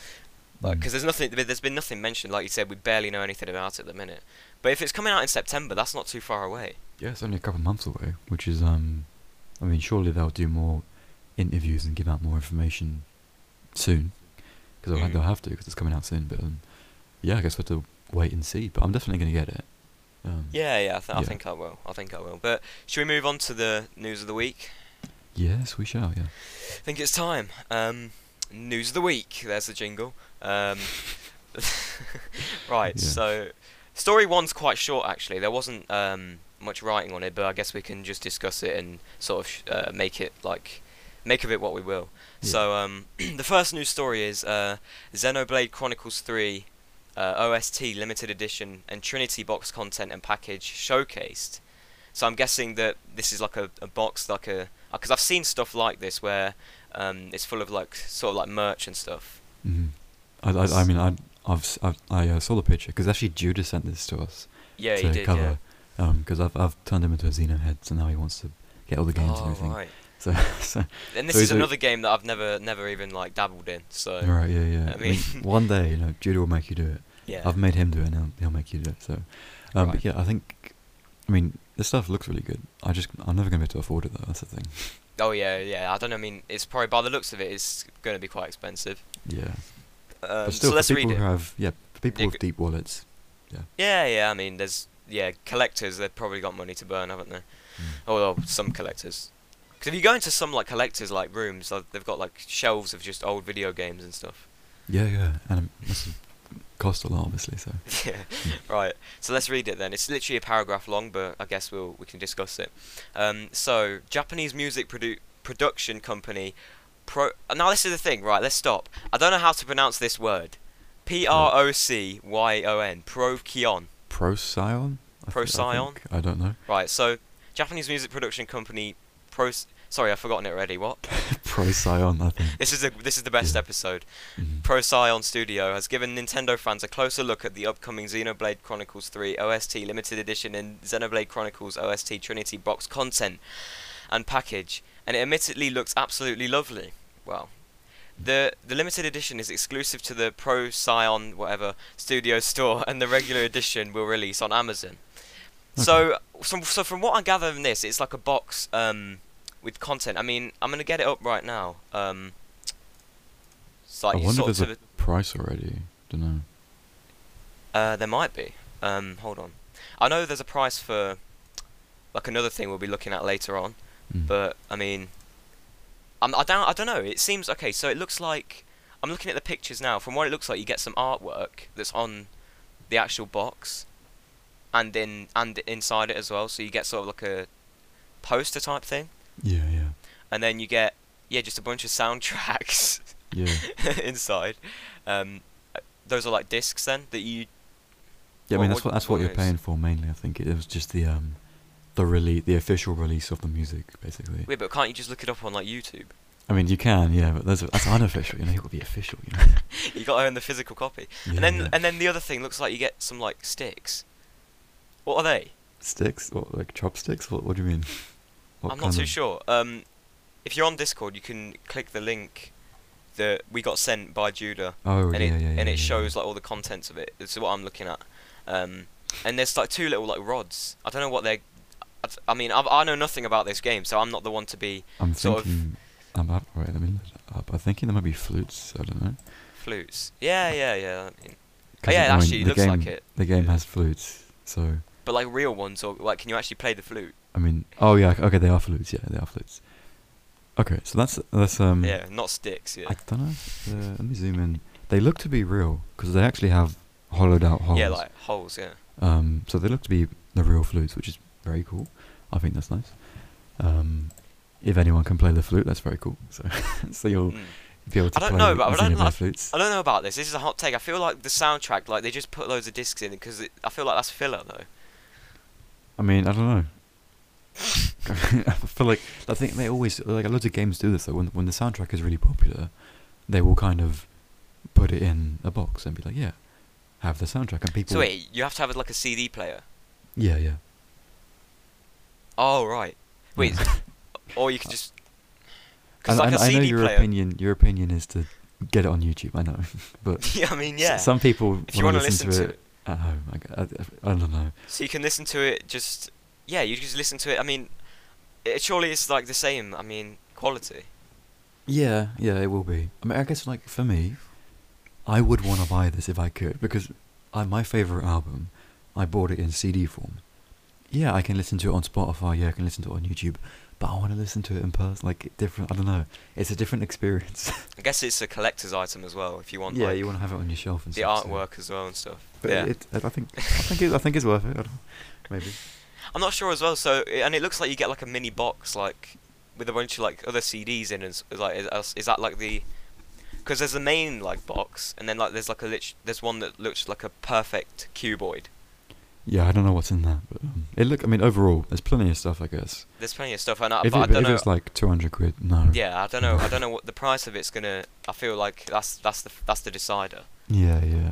Speaker 1: like
Speaker 2: Mm.
Speaker 1: because there's nothing there's been nothing mentioned. Like you said, we barely know anything about it at the minute. But if it's coming out in September, that's not too far away.
Speaker 2: Yeah, it's only a couple of months away, which is um, I mean, surely they'll do more interviews and give out more information soon, because they'll,
Speaker 1: Mm.
Speaker 2: they'll have to because it's coming out soon. But um, yeah, I guess we'll have to wait and see. But I'm definitely gonna get it. Um,
Speaker 1: Yeah, yeah, I, th- I think I will. I think I will. But should we move on to the news of the week?
Speaker 2: Yes, we shall. Yeah.
Speaker 1: I think it's time. Um, news of the week. There's the jingle. Um, right.
Speaker 2: Yeah.
Speaker 1: So, story one's quite short actually. There wasn't um, much writing on it, but I guess we can just discuss it and sort of sh- uh, make it like make of it what we will.
Speaker 2: Yeah.
Speaker 1: So, um, the first news story is uh, Xenoblade Chronicles 3 uh, OST limited edition and Trinity box content and package showcased. So I'm guessing that this is like a, a box, like a because I've seen stuff like this where um, it's full of like sort of like merch and stuff.
Speaker 2: hmm I, I, I mean, I, I've, I've I uh, saw the picture because actually Judah sent this to us
Speaker 1: Yeah,
Speaker 2: to
Speaker 1: he did.
Speaker 2: cover. Um, because I've I've turned him into a Xeno head, so now he wants to get all the
Speaker 1: yeah.
Speaker 2: games and
Speaker 1: Oh,
Speaker 2: everything.
Speaker 1: right.
Speaker 2: So, so
Speaker 1: And this
Speaker 2: So
Speaker 1: is another game that I've never never even like dabbled in. So
Speaker 2: right, yeah, yeah.
Speaker 1: I mean-
Speaker 2: one day, you know, Judah will make you do it.
Speaker 1: yeah.
Speaker 2: I've made him do it, and he'll, he'll make you do it. So, um,
Speaker 1: Right.
Speaker 2: but yeah, I think, I mean, this stuff looks really good. I just, I'm never gonna be able to afford it though. That's the thing.
Speaker 1: Oh yeah, yeah. I don't know. I mean, it's probably by the looks of it, it's going to be quite expensive.
Speaker 2: Yeah.
Speaker 1: Um,
Speaker 2: but still,
Speaker 1: so let's
Speaker 2: for
Speaker 1: read
Speaker 2: people
Speaker 1: it.
Speaker 2: who have, yeah, for people
Speaker 1: Yeah,
Speaker 2: with deep wallets.
Speaker 1: Yeah, yeah. yeah. I mean, there's yeah collectors. They've probably got money to burn, haven't they?
Speaker 2: Mm.
Speaker 1: Oh well, some collectors. Because if you go into some like collectors like rooms, they've got like shelves of just old video games and stuff.
Speaker 2: Yeah, yeah, and have cost a lot, obviously. So,
Speaker 1: yeah. Right. So let's read it then. It's literally a paragraph long, but I guess we'll we can discuss it. Um, so Japanese music produ- production company. Pro. Now this is the thing. Right. Let's stop. I don't know how to pronounce this word. P R O C Y O N. Procyon.
Speaker 2: Procyon. Thi- I
Speaker 1: Procyon?
Speaker 2: I don't know.
Speaker 1: Right. So Japanese music production company Pro Sorry, I've forgotten it already. What?
Speaker 2: Procyon, I think.
Speaker 1: This is the this is the best
Speaker 2: Yeah.
Speaker 1: episode.
Speaker 2: Mhm.
Speaker 1: Procyon Studio has given Nintendo fans a closer look at the upcoming Xenoblade Chronicles 3 OST limited edition and Xenoblade Chronicles OST Trinity box content and package, and it admittedly looks absolutely lovely. Well, the the limited edition is exclusive to the Procyon whatever studio store, and the regular edition will release on Amazon. So, so, so from what I gather from this, it's like a box um, with content. I mean, I'm gonna get it up right now. Um, like
Speaker 2: I wonder if there's a price already. Don't know.
Speaker 1: Uh, there might be. Um, hold on. I know there's a price for like another thing we'll be looking at later on,
Speaker 2: Mm.
Speaker 1: but I mean, I'm, I don't I don't know. It seems okay. So it looks like I'm looking at the pictures now. From what it looks like, you get some artwork that's on the actual box, and in and inside it as well. So you get sort of like a poster type thing,
Speaker 2: Yeah, yeah,
Speaker 1: and then you get yeah just a bunch of soundtracks
Speaker 2: yeah.
Speaker 1: inside. Um, uh, those are like discs then that you
Speaker 2: Yeah, I mean that's
Speaker 1: what-
Speaker 2: what that's
Speaker 1: what
Speaker 2: what you're paying for mainly. I think it was just the um, the release, the official release of the music, basically.
Speaker 1: Wait, but can't you just look it up on like YouTube?
Speaker 2: I mean, you can, yeah, but that's that's unofficial. You know, it got to be official. You know.
Speaker 1: you got to own the physical copy.
Speaker 2: Yeah,
Speaker 1: and then
Speaker 2: yeah.
Speaker 1: and then the other thing looks like you get some like sticks. What are they?
Speaker 2: sticks, what, like chopsticks? What what do you mean? What
Speaker 1: I'm not too
Speaker 2: of-
Speaker 1: sure. Um, if you're on Discord, you can click the link that we got sent by Judah,
Speaker 2: Oh,
Speaker 1: and
Speaker 2: yeah,
Speaker 1: it
Speaker 2: yeah, yeah,
Speaker 1: and it shows like all the contents of it. This is what I'm looking at. Um, and there's like two little like rods. I don't know what they're. I I mean, I've, I know nothing about this game, so I'm not the one to be
Speaker 2: I'm
Speaker 1: sort of-
Speaker 2: thinking. I'm up. Wait, let me look it up. I'm thinking there might be flutes. I don't know.
Speaker 1: flutes. Yeah, yeah, yeah. I mean,
Speaker 2: 'Cause
Speaker 1: yeah,
Speaker 2: I mean,
Speaker 1: actually, it
Speaker 2: the
Speaker 1: looks
Speaker 2: game,
Speaker 1: like it.
Speaker 2: The game has flutes, so
Speaker 1: but like real ones, or like, can you actually play the flute?
Speaker 2: I mean, oh yeah, okay, they are flutes. Yeah, they are flutes. Okay, so that's that's um.
Speaker 1: yeah, not sticks. Yeah.
Speaker 2: I don't know. Uh, let me zoom in. They look to be real because they actually have hollowed out holes.
Speaker 1: Yeah, like holes. Yeah.
Speaker 2: Um, so they look to be the real flutes, which is very cool. I think that's nice. Um, if anyone can play the flute, that's very cool. So, so you'll
Speaker 1: Mm.
Speaker 2: be able to
Speaker 1: I don't
Speaker 2: play
Speaker 1: know, but I don't like-
Speaker 2: flutes.
Speaker 1: I don't know about this. This is a hot take. I feel like the soundtrack, like they just put loads of discs in because I feel like that's filler though.
Speaker 2: I mean, I don't know. I feel like I think they always like a lot of games do this though. When when the soundtrack is really popular, they will kind of put it in a box and be like, yeah, have the soundtrack, and people.
Speaker 1: So wait, you have to have like a CD player.
Speaker 2: Yeah, yeah.
Speaker 1: Oh right. Wait,
Speaker 2: Yeah.
Speaker 1: or you could just. Because
Speaker 2: And,
Speaker 1: like
Speaker 2: and
Speaker 1: a
Speaker 2: I know your
Speaker 1: player.
Speaker 2: opinion. Your opinion is to get it on YouTube. I know, but
Speaker 1: yeah, I mean yeah.
Speaker 2: some people
Speaker 1: if you
Speaker 2: want to
Speaker 1: to listen to
Speaker 2: it at home. I, I- I don't know.
Speaker 1: So you can listen to it just yeah, you just listen to it. I mean, it surely it's like the same. I mean, quality.
Speaker 2: Yeah, yeah, it will be. I mean, I guess like for me, I would want to buy this if I could because I, my favorite album, I bought it in CD form. Yeah, I can listen to it on Spotify. Yeah, I can listen to it on YouTube, but I want to listen to it in person, like different. I don't know. It's a different experience.
Speaker 1: I guess it's a collector's item as well if you want
Speaker 2: yeah,
Speaker 1: like
Speaker 2: you want to have it on your shelf and
Speaker 1: the
Speaker 2: stuff. so-
Speaker 1: artwork as well and stuff.
Speaker 2: But
Speaker 1: yeah.
Speaker 2: it, I think, I think, it, I think it's worth it. I don't, maybe.
Speaker 1: I'm not sure as well. So and it looks like you get like a mini box like with a bunch of like other CDs in. And like is, is- that like the? Because there's the main like box, and then like there's like a lit- there's one that looks like a perfect cuboid.
Speaker 2: Yeah, I don't know what's in that, but um, it look. I mean, overall, there's plenty of stuff. I guess.
Speaker 1: There's plenty of stuff, and I,
Speaker 2: if
Speaker 1: but
Speaker 2: it,
Speaker 1: I don't
Speaker 2: if
Speaker 1: know.
Speaker 2: it's like 200 quid, no.
Speaker 1: yeah, I don't know. I don't know what the price of it's gonna. I feel like that's that's the that's the decider
Speaker 2: Yeah, yeah.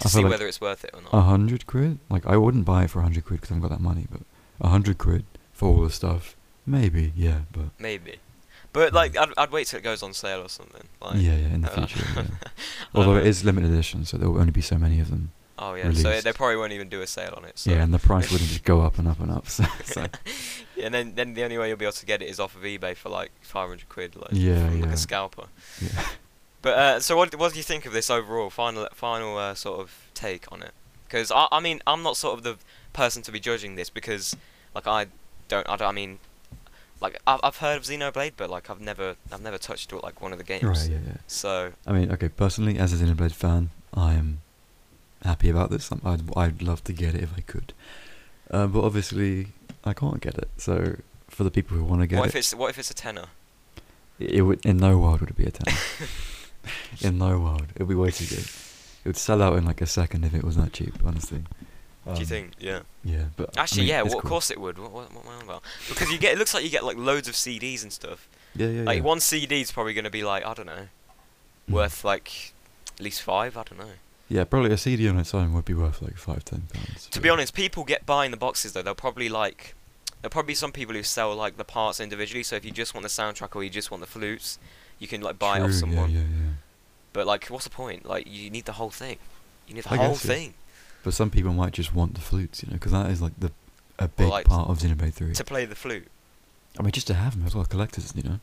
Speaker 1: To
Speaker 2: I
Speaker 1: see
Speaker 2: like
Speaker 1: whether it's worth it or not.
Speaker 2: A hundred quid? Like I wouldn't buy it for a hundred quid because I haven't got that money. But a hundred quid for all the stuff, maybe. Yeah, but
Speaker 1: Maybe. But like, I'd, I'd wait till it goes on sale or something. Like,
Speaker 2: yeah, yeah, in the
Speaker 1: uh,
Speaker 2: future. yeah. Although it is limited edition, so there will only be so many of them.
Speaker 1: Oh yeah, so they probably won't even do a sale on it. So.
Speaker 2: Yeah, and the price wouldn't just go up and up and up. So, so
Speaker 1: yeah, and then then the only way you'll be able to get it is off of eBay for like 500 quid, like
Speaker 2: Yeah,
Speaker 1: from like
Speaker 2: yeah.
Speaker 1: a scalper.
Speaker 2: yeah.
Speaker 1: But uh, so what what do you think of this overall final final uh, sort of take on it? Because I I mean I'm not sort of the person to be judging this because like I don't I, don't, I mean like I've I've heard of Xenoblade but like I've never I've never touched it, like one of the games.
Speaker 2: Right. Yeah, yeah.
Speaker 1: So
Speaker 2: I mean, okay. Personally, as a Xenoblade fan, I am happy about this. I'd I'd love to get it if I could, uh, but obviously I can't get it. So for the people who want to get
Speaker 1: what
Speaker 2: it,
Speaker 1: if it's what if it's a tenner?
Speaker 2: It would in no world would it be a ten. in no world, it would be way too good. It would sell out in like a second if it was that cheap. Honestly,
Speaker 1: Do you
Speaker 2: Um,
Speaker 1: think? Yeah.
Speaker 2: Yeah, but I
Speaker 1: Actually,
Speaker 2: mean,
Speaker 1: yeah. Well, of course it would. What, what, what am I on about? Because you get. It looks like you get like loads of CDs and stuff.
Speaker 2: Yeah, yeah,
Speaker 1: Like
Speaker 2: yeah.
Speaker 1: one CD is probably going to be like I don't know,
Speaker 2: Mm.
Speaker 1: worth like at least five. I don't know.
Speaker 2: Yeah, probably a CD on its own would be worth like five, ten pounds.
Speaker 1: To be honest, people get buying the boxes though. They'll probably like. There'll probably be some people who sell like the parts individually. So if you just want the soundtrack or you just want the flutes, you can like buy it off
Speaker 2: True,
Speaker 1: someone.
Speaker 2: Yeah, yeah, yeah.
Speaker 1: But like, what's the point? Like, you need the whole thing. You need the
Speaker 2: I
Speaker 1: whole
Speaker 2: guess, yeah.
Speaker 1: thing
Speaker 2: But some people might just want the flutes, you know, because that is like the a big
Speaker 1: like,
Speaker 2: part of Xenoblade Three.
Speaker 1: to play the flute.
Speaker 2: I mean, just to have them as well, collectors, you know,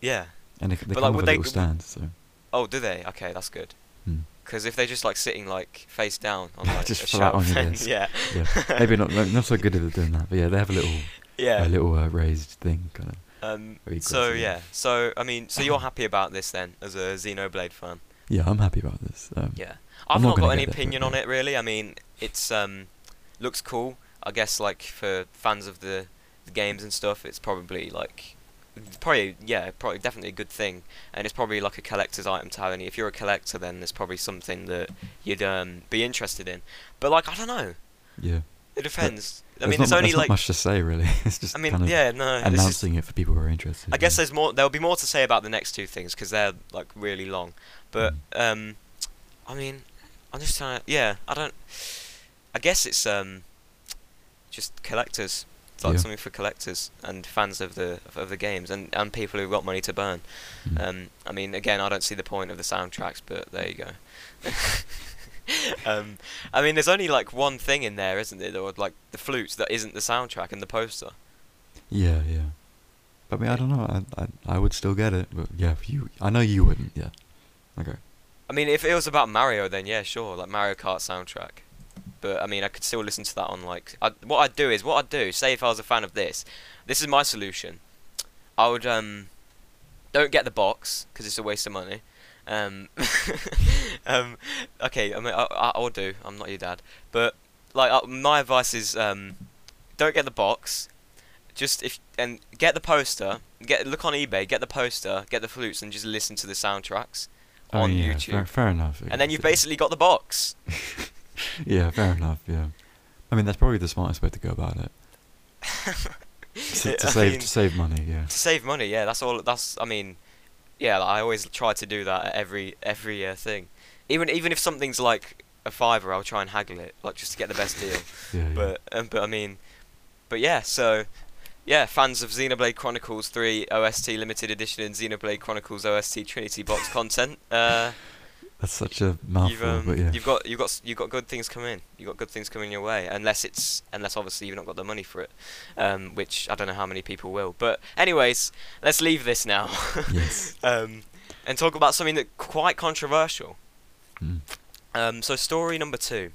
Speaker 1: Yeah.
Speaker 2: and they, they
Speaker 1: But,
Speaker 2: come
Speaker 1: like,
Speaker 2: with a
Speaker 1: they-
Speaker 2: little stand, so.
Speaker 1: Oh, do they? Okay, that's good.
Speaker 2: Hmm.
Speaker 1: Because if they're just like sitting like face down on like
Speaker 2: Just
Speaker 1: a
Speaker 2: flat on your
Speaker 1: yeah,
Speaker 2: Yeah, maybe not not so good at doing that, but yeah, they have a little
Speaker 1: yeah.
Speaker 2: a little uh, raised thing, kind of.
Speaker 1: Um, so yeah, so I mean, so you're happy about this then, as a Xenoblade fan?
Speaker 2: Yeah, I'm happy about this. Um,
Speaker 1: Yeah,
Speaker 2: I'm
Speaker 1: I've
Speaker 2: not
Speaker 1: not got any opinion on it really. I mean, it's um, looks cool. I guess like for fans of the, the games and stuff, it's probably like, probably yeah, probably definitely a good thing, and it's probably like a collector's item to have. And if you're a collector, then there's probably something that you'd um be interested in. But like I don't know,
Speaker 2: yeah.
Speaker 1: It depends. I mean,
Speaker 2: not,
Speaker 1: there's
Speaker 2: mu-
Speaker 1: only
Speaker 2: there's not
Speaker 1: like
Speaker 2: much to say really. it's just
Speaker 1: I mean,
Speaker 2: kind of
Speaker 1: yeah, no, is,
Speaker 2: announcing it for people who are interested.
Speaker 1: I guess there's more. There'll be more to say about the next two things because they're like really long. But
Speaker 2: Mm.
Speaker 1: um, I mean, I'm just trying to. Yeah, I don't. I guess it's um, just collectors. It's like
Speaker 2: Yeah.
Speaker 1: something for collectors and fans of the of, of the games and and people who've got money to burn.
Speaker 2: Mm.
Speaker 1: Um, I mean, again, I don't see the point of the soundtracks, but there you go. um, I mean, there's only like one thing in there, isn't there? Or like the flutes that isn't the soundtrack and the poster.
Speaker 2: Yeah, yeah. But I mean, I don't know. I, I I would still get it, but yeah, you. I know you wouldn't. Yeah. Okay.
Speaker 1: I mean, if it was about Mario, then yeah, sure, like Mario Kart soundtrack. But I mean, I could still listen to that on like. I, what I'd do is, what I'd do, say if I was a fan of this, this is my solution. I would um, don't get the box because it's a waste of money. Um, um, okay, I mean, I, will do. I'm not your dad, but like uh, my advice is um, don't get the box. Just if and get the poster, get look on eBay, get the poster, get the flutes, and just listen to the soundtracks
Speaker 2: I
Speaker 1: on
Speaker 2: yeah,
Speaker 1: YouTube.
Speaker 2: Fair, fair enough.
Speaker 1: And then you've basically got the box.
Speaker 2: Yeah, fair enough. Yeah. I mean, that's probably the smartest way to go about it. To, to save
Speaker 1: mean,
Speaker 2: to save money. Yeah.
Speaker 1: to save money, yeah, that's all. That's I mean, yeah, like, I always try to do that at every every uh, thing. Even even if something's like a fiver, I'll try and haggle it, like just to get the best deal.
Speaker 2: Yeah. yeah.
Speaker 1: But um, but I mean, but yeah, so yeah, fans of Xenoblade Chronicles 3 OST limited edition and Xenoblade Chronicles OST Trinity box content. Uh,
Speaker 2: that's such a
Speaker 1: you've
Speaker 2: mouthful,
Speaker 1: um,
Speaker 2: but yeah.
Speaker 1: you've got you've got you've got good things coming. You've got good things coming your way, unless it's unless obviously you've not got the money for it, um, which I don't know how many people will. But anyways, let's leave this now.
Speaker 2: yes.
Speaker 1: um, and talk about something that quite controversial.
Speaker 2: Mm.
Speaker 1: Um, so story number two.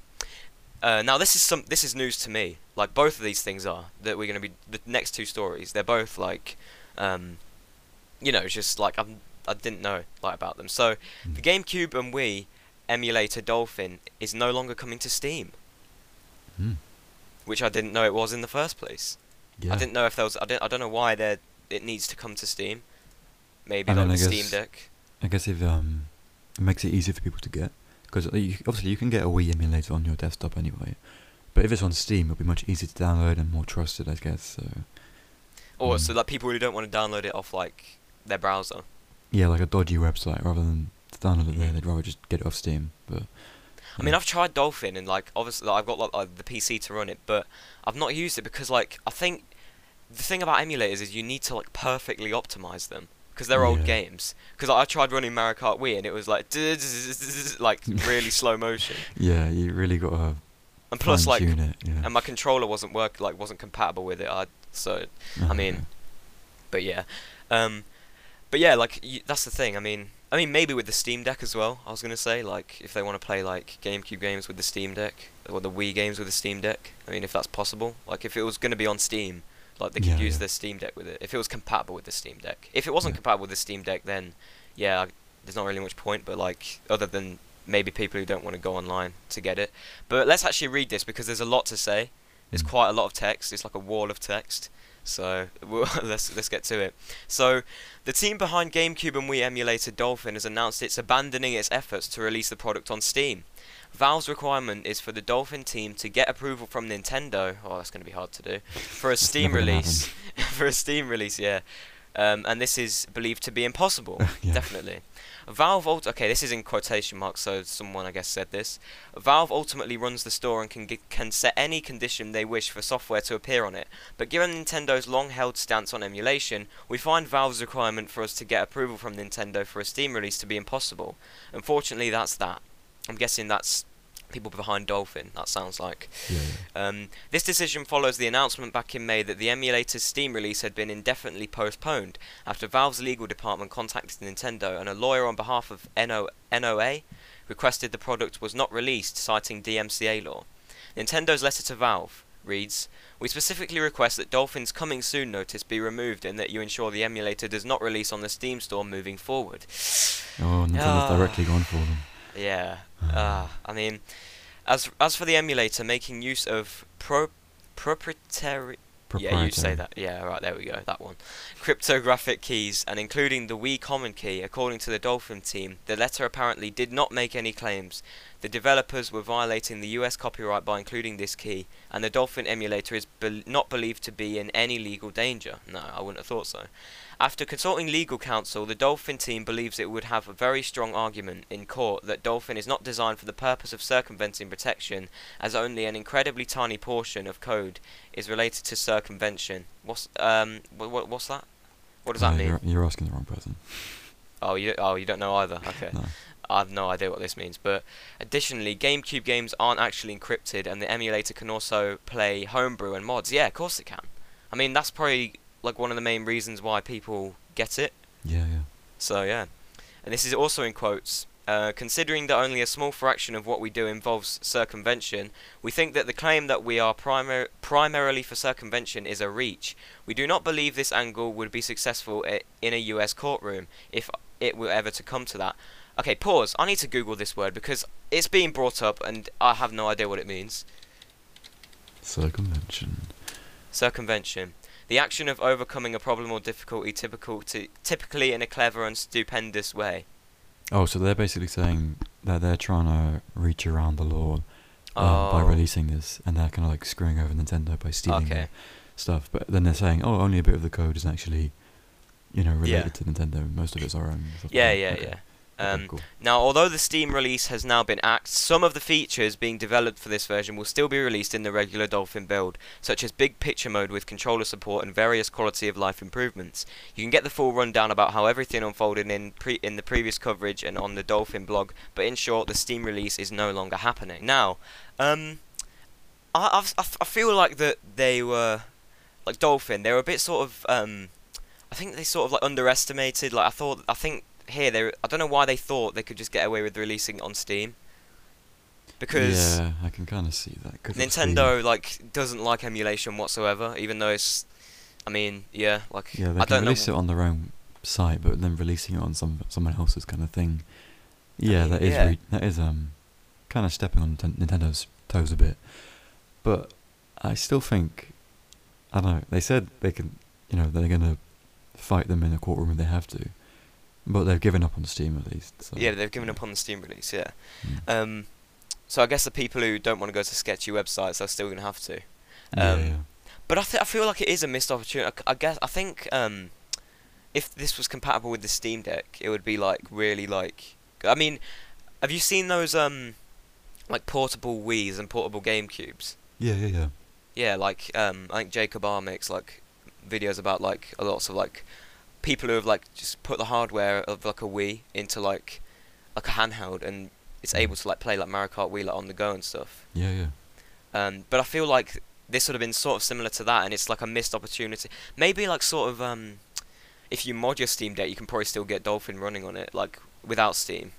Speaker 1: Uh, now this is some this is news to me. Like both of these things are that we're going to be the next two stories. They're both like, um, you know, just like I'm I didn't know like about them. So the
Speaker 2: Mm.
Speaker 1: GameCube and Wii emulator Dolphin is no longer coming to Steam,
Speaker 2: Mm.
Speaker 1: which I didn't know it was in the first place.
Speaker 2: Yeah.
Speaker 1: I didn't know if there was. I don't. I don't know why there it needs to come to Steam. Maybe
Speaker 2: I
Speaker 1: like
Speaker 2: mean,
Speaker 1: the Steam Deck.
Speaker 2: I guess if um, it makes it easier for people to get, because obviously you can get a Wii emulator on your desktop anyway, but if it's on Steam, it'll be much easier to download and more trusted, I guess. So
Speaker 1: Or
Speaker 2: Mm.
Speaker 1: so like people who don't want to download it off like their browser.
Speaker 2: Yeah, like a dodgy website rather than download it there, they'd rather just get it off Steam. But
Speaker 1: I mean. I've tried Dolphin and like obviously like, I've got like, like the PC to run it, but I've not used it because like I think the thing about emulators is you need to like perfectly optimize them because they're old games. Because I tried running Mario Kart Wii and it was like like really slow motion,
Speaker 2: yeah, you really got to
Speaker 1: and plus like
Speaker 2: it. Yeah.
Speaker 1: and my controller wasn't work like wasn't compatible with it. I so
Speaker 2: Oh,
Speaker 1: I mean,
Speaker 2: okay.
Speaker 1: but yeah, um, but yeah, like y- that's the thing. I mean, I mean maybe with the Steam Deck as well. I was gonna say like if they want to play like GameCube games with the Steam Deck or the Wii games with the Steam Deck. I mean, if that's possible, like if it was gonna be on Steam, like they could
Speaker 2: Yeah,
Speaker 1: use
Speaker 2: yeah.
Speaker 1: the Steam Deck with it. If it was compatible with the Steam Deck. If it wasn't
Speaker 2: Yeah.
Speaker 1: compatible with the Steam Deck, then yeah, I- there's not really much point. But like other than maybe people who don't want to go online to get it. But let's actually read this because there's a lot to say. There's
Speaker 2: Mm.
Speaker 1: quite a lot of text. It's like a wall of text. So we'll, let's let's get to it. So the team behind GameCube and Wii emulator Dolphin has announced it's abandoning its efforts to release the product on Steam. Valve's requirement is for the Dolphin team to get approval from Nintendo. Oh, that's going to be hard to do. For a Steam release. for a Steam release, yeah. Um, and this is believed to be impossible.
Speaker 2: Yeah.
Speaker 1: Definitely. Valve okay, this is in quotation marks, so someone I guess said this. Valve ultimately runs the store and can can set any condition they wish for software to appear on it. But given Nintendo's long-held stance on emulation, we find Valve's requirement for us to get approval from Nintendo for a Steam release to be impossible. Unfortunately, that's that. I'm guessing that's people behind Dolphin. That sounds like.
Speaker 2: Yeah, yeah.
Speaker 1: Um, this decision follows the announcement back in May that the emulator's Steam release had been indefinitely postponed after Valve's legal department contacted Nintendo and a lawyer on behalf of NO- NOA requested the product was not released, citing DMCA law. Nintendo's letter to Valve reads, We specifically request that Dolphin's coming soon notice be removed and that you ensure the emulator does not release on the Steam store moving forward.
Speaker 2: Oh, Nintendo's
Speaker 1: Ah.
Speaker 2: directly gone for them.
Speaker 1: Yeah.
Speaker 2: Ah.
Speaker 1: Uh, I mean, as as for the emulator, making use of pro proprietary. Yeah, you say that. Yeah, right, there we go, that one. Cryptographic keys, and including the Wii common key, according to the Dolphin team, the letter apparently did not make any claims. The developers were violating the US copyright by including this key, and the Dolphin emulator is bel not believed to be in any legal danger. No, I wouldn't have thought so. After consulting legal counsel, the Dolphin team believes it would have a very strong argument in court that Dolphin is not designed for the purpose of circumventing protection, as only an incredibly tiny portion of code is related to circumvention. What's um what, what what's that? What does that mean?
Speaker 2: You're, you're asking the wrong person.
Speaker 1: Oh, you oh you don't know either. Okay.
Speaker 2: No.
Speaker 1: I have no idea what this means, but additionally, GameCube games aren't actually encrypted, and the emulator can also play homebrew and mods. Yeah, of course it can. I mean, that's probably like one of the main reasons why people get it.
Speaker 2: Yeah, yeah.
Speaker 1: So yeah, and this is also in quotes. Uh, considering that only a small fraction of what we do involves circumvention, we think that the claim that we are primar- primarily for circumvention is a reach. We do not believe this angle would be successful i- in a US courtroom if it were ever to come to that. Okay, pause. I need to Google this word because it's being brought up and I have no idea what it means.
Speaker 2: Circumvention.
Speaker 1: Circumvention. The action of overcoming a problem or difficulty typical to, typically in a clever and stupendous way.
Speaker 2: Oh, so they're basically saying that they're trying to reach around the law um, by
Speaker 1: Oh.
Speaker 2: releasing this, and they're kind of like screwing over Nintendo by stealing
Speaker 1: Okay.
Speaker 2: their stuff. But then they're saying, oh, only a bit of the code is actually, you know,
Speaker 1: Yeah.
Speaker 2: related to Nintendo. Most of it's our own. like
Speaker 1: Yeah, yeah,
Speaker 2: Okay.
Speaker 1: yeah. Um,
Speaker 2: cool.
Speaker 1: Now, although the Steam release has now been axed, some of the features being developed for this version will still be released in the regular Dolphin build, such as big picture mode with controller support and various quality of life improvements. You can get the full rundown about how everything unfolded in pre- in the previous coverage and on the Dolphin blog, but in short, the Steam release is no longer happening. Now, um, I I've, I feel like that they were like Dolphin. They were a bit sort of um, I think they sort of like underestimated. Like I thought, I think here they I don't know why they thought they could just get away with releasing it on Steam. Because
Speaker 2: yeah, I can kind of see that.
Speaker 1: Nintendo like doesn't like emulation whatsoever, even though it's. I mean, yeah, like
Speaker 2: Yeah, they
Speaker 1: I
Speaker 2: can
Speaker 1: don't know.
Speaker 2: release it on their own site, but then releasing it on some someone else's kind of thing. Yeah,
Speaker 1: mean,
Speaker 2: that is
Speaker 1: yeah.
Speaker 2: re- that is um kind of stepping on Ninten- Nintendo's toes a bit. But I still think I don't know. They said they can, you know, they're gonna fight them in a courtroom if they have to, but they've given up on Steam at least. So,
Speaker 1: yeah, they've given up on the Steam release. Yeah.
Speaker 2: Mm.
Speaker 1: Um, so I guess the people who don't want to go to sketchy websites are still gonna have to.
Speaker 2: yeah,
Speaker 1: um,
Speaker 2: yeah.
Speaker 1: But I, th- I feel like it is a missed opportunity. I, I guess I think um, if this was compatible with the Steam Deck, it would be like really like. I mean, have you seen those um, like portable Wii's and portable GameCubes?
Speaker 2: yeah, yeah, yeah.
Speaker 1: Yeah, like um, I think Jacob R makes like videos about like a lots of like people who have like just put the hardware of like a Wii into like like a handheld and it's
Speaker 2: Mm.
Speaker 1: able to like play like Mario Kart Wii like on the go and stuff.
Speaker 2: Yeah, yeah.
Speaker 1: Um, but I feel like this would have been sort of similar to that, and it's like a missed opportunity. Maybe like sort of um, if you mod your Steam Deck, you can probably still get Dolphin running on it, like without Steam,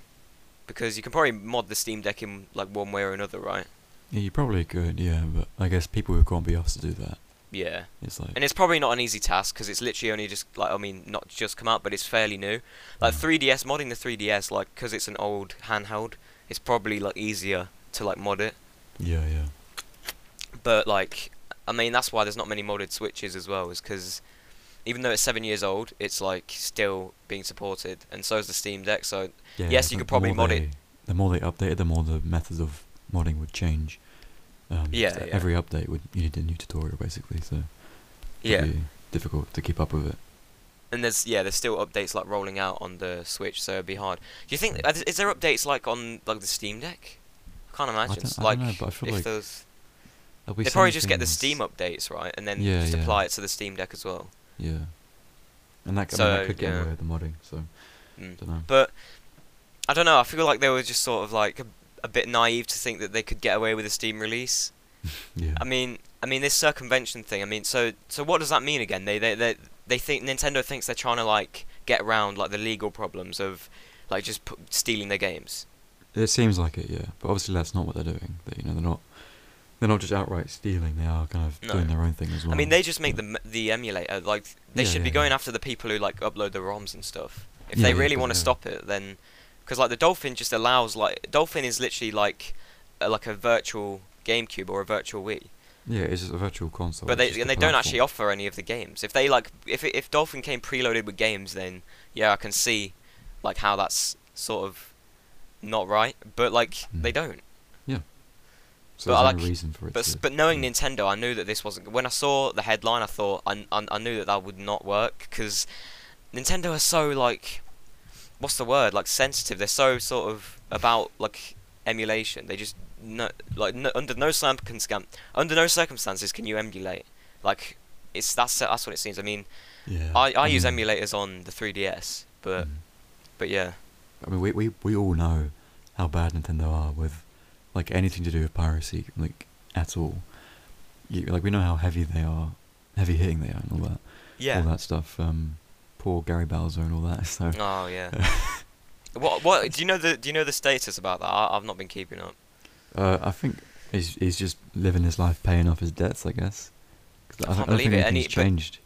Speaker 1: because you can probably mod the Steam Deck in like one way or another, right?
Speaker 2: Yeah, you probably could, yeah, but I guess people who can't be asked to do that.
Speaker 1: Yeah,
Speaker 2: It's like
Speaker 1: and it's probably not an easy task because it's literally only just like I mean not just come out, but it's fairly new. Like
Speaker 2: Mm.
Speaker 1: 3DS modding the 3DS, like because it's an old handheld, it's probably like easier to like mod it.
Speaker 2: yeah, yeah.
Speaker 1: but like I mean, that's why there's not many modded Switches as well, is because even though it's seven years old, it's like still being supported, and so is the Steam Deck. So
Speaker 2: Yeah,
Speaker 1: Yes, you could probably mod it.
Speaker 2: The more they updated, the more the methods of modding would change. Um,
Speaker 1: Yeah,
Speaker 2: so
Speaker 1: yeah.
Speaker 2: Every update would you need a new tutorial basically, so it'd
Speaker 1: yeah,
Speaker 2: be difficult to keep up with it.
Speaker 1: and there's yeah, there's still updates like rolling out on the Switch, so it'd be hard. Do you think is there updates like on like the Steam Deck? I can't imagine.
Speaker 2: I
Speaker 1: like
Speaker 2: know, I
Speaker 1: if
Speaker 2: like
Speaker 1: there's, they probably just get the Steam updates right, and then
Speaker 2: Yeah,
Speaker 1: just
Speaker 2: yeah.
Speaker 1: apply it to the Steam Deck as well.
Speaker 2: Yeah, and that, I mean, that could get away with the modding. So
Speaker 1: Mm.
Speaker 2: don't know.
Speaker 1: But I don't know. I feel like they were just sort of like a, bit naive to think that they could get away with a Steam release.
Speaker 2: Yeah,
Speaker 1: I mean, I mean this circumvention thing. I mean, so so what does that mean again? They they they they think Nintendo thinks they're trying to like get around like the legal problems of like just pu- stealing their games.
Speaker 2: it seems like it. Yeah, but obviously that's not what they're doing. They, you know, they're not. They're not just outright stealing. They are kind of
Speaker 1: No.
Speaker 2: doing their own thing as well.
Speaker 1: I mean, they just make
Speaker 2: but-
Speaker 1: the the emulator like they
Speaker 2: Yeah,
Speaker 1: should be going
Speaker 2: yeah.
Speaker 1: after the people who like upload the ROMs and stuff. If
Speaker 2: Yeah,
Speaker 1: they really want to
Speaker 2: yeah.
Speaker 1: stop it, then because like the Dolphin just allows like Dolphin is literally like uh, like a virtual GameCube or a virtual Wii.
Speaker 2: Yeah, it's just a virtual console.
Speaker 1: But they and
Speaker 2: a
Speaker 1: they don't actually offer any of the games. If they like, if if Dolphin came preloaded with games, then yeah, I can see like how that's sort of not right. But like
Speaker 2: Mm.
Speaker 1: they don't. Yeah.
Speaker 2: So
Speaker 1: but I
Speaker 2: there's no
Speaker 1: like-
Speaker 2: reason for it.
Speaker 1: But
Speaker 2: to,
Speaker 1: but knowing
Speaker 2: yeah.
Speaker 1: Nintendo, I knew that this wasn't. When I saw the headline, I thought I I, I knew that that would not work because Nintendo are so like, what's the word? Like sensitive. They're so sort of about like emulation. They just no like no, under no circumstance under no circumstances can you emulate. Like it's that's that's what it seems. I mean,
Speaker 2: yeah,
Speaker 1: I, I use emulators on the 3DS, but
Speaker 2: mm.
Speaker 1: but yeah,
Speaker 2: I mean, we, we we all know how bad Nintendo are with like anything to do with piracy, like at all. You, like we know how heavy they are, heavy hitting they are, and all that,
Speaker 1: yeah.
Speaker 2: all that stuff. Um, poor Gary Bowser and all that. So
Speaker 1: Oh yeah. what what do you know the do you know the status about that? I, I've not been keeping up.
Speaker 2: uh, I think he's he's just living his life, paying off his debts, I guess.
Speaker 1: I
Speaker 2: I,
Speaker 1: can't
Speaker 2: I
Speaker 1: believe it, and he-
Speaker 2: changed.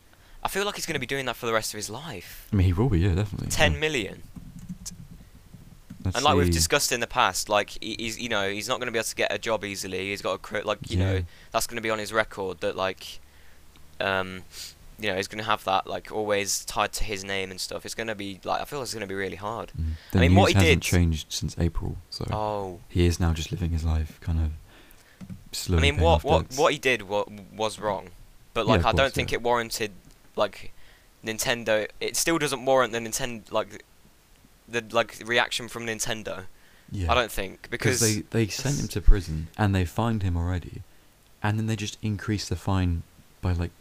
Speaker 1: I feel like he's going to be doing that for the rest of his life.
Speaker 2: I mean, he will be, yeah, definitely.
Speaker 1: Ten
Speaker 2: yeah.
Speaker 1: million.
Speaker 2: Let's
Speaker 1: and like we've discussed in the past, like he's you know he's not going to be able to get a job easily. He's got a like you
Speaker 2: Yeah.
Speaker 1: know that's going to be on his record that like, um, you know he's going to have that like always tied to his name and stuff. It's going to be like I feel it's going to be really hard.
Speaker 2: Mm. The
Speaker 1: mean,
Speaker 2: news
Speaker 1: what he did
Speaker 2: hasn't
Speaker 1: did-
Speaker 2: changed since April, so
Speaker 1: Oh,
Speaker 2: he is now just living his life, kind of
Speaker 1: I mean what what what he did wa- was wrong, but like
Speaker 2: of
Speaker 1: I don't think
Speaker 2: yeah.
Speaker 1: it warranted like Nintendo. It still doesn't warrant the Nintendo like the like reaction from Nintendo.
Speaker 2: Yeah.
Speaker 1: I don't think because
Speaker 2: they they sent him to prison and they fined him already, and then they just increased the fine by like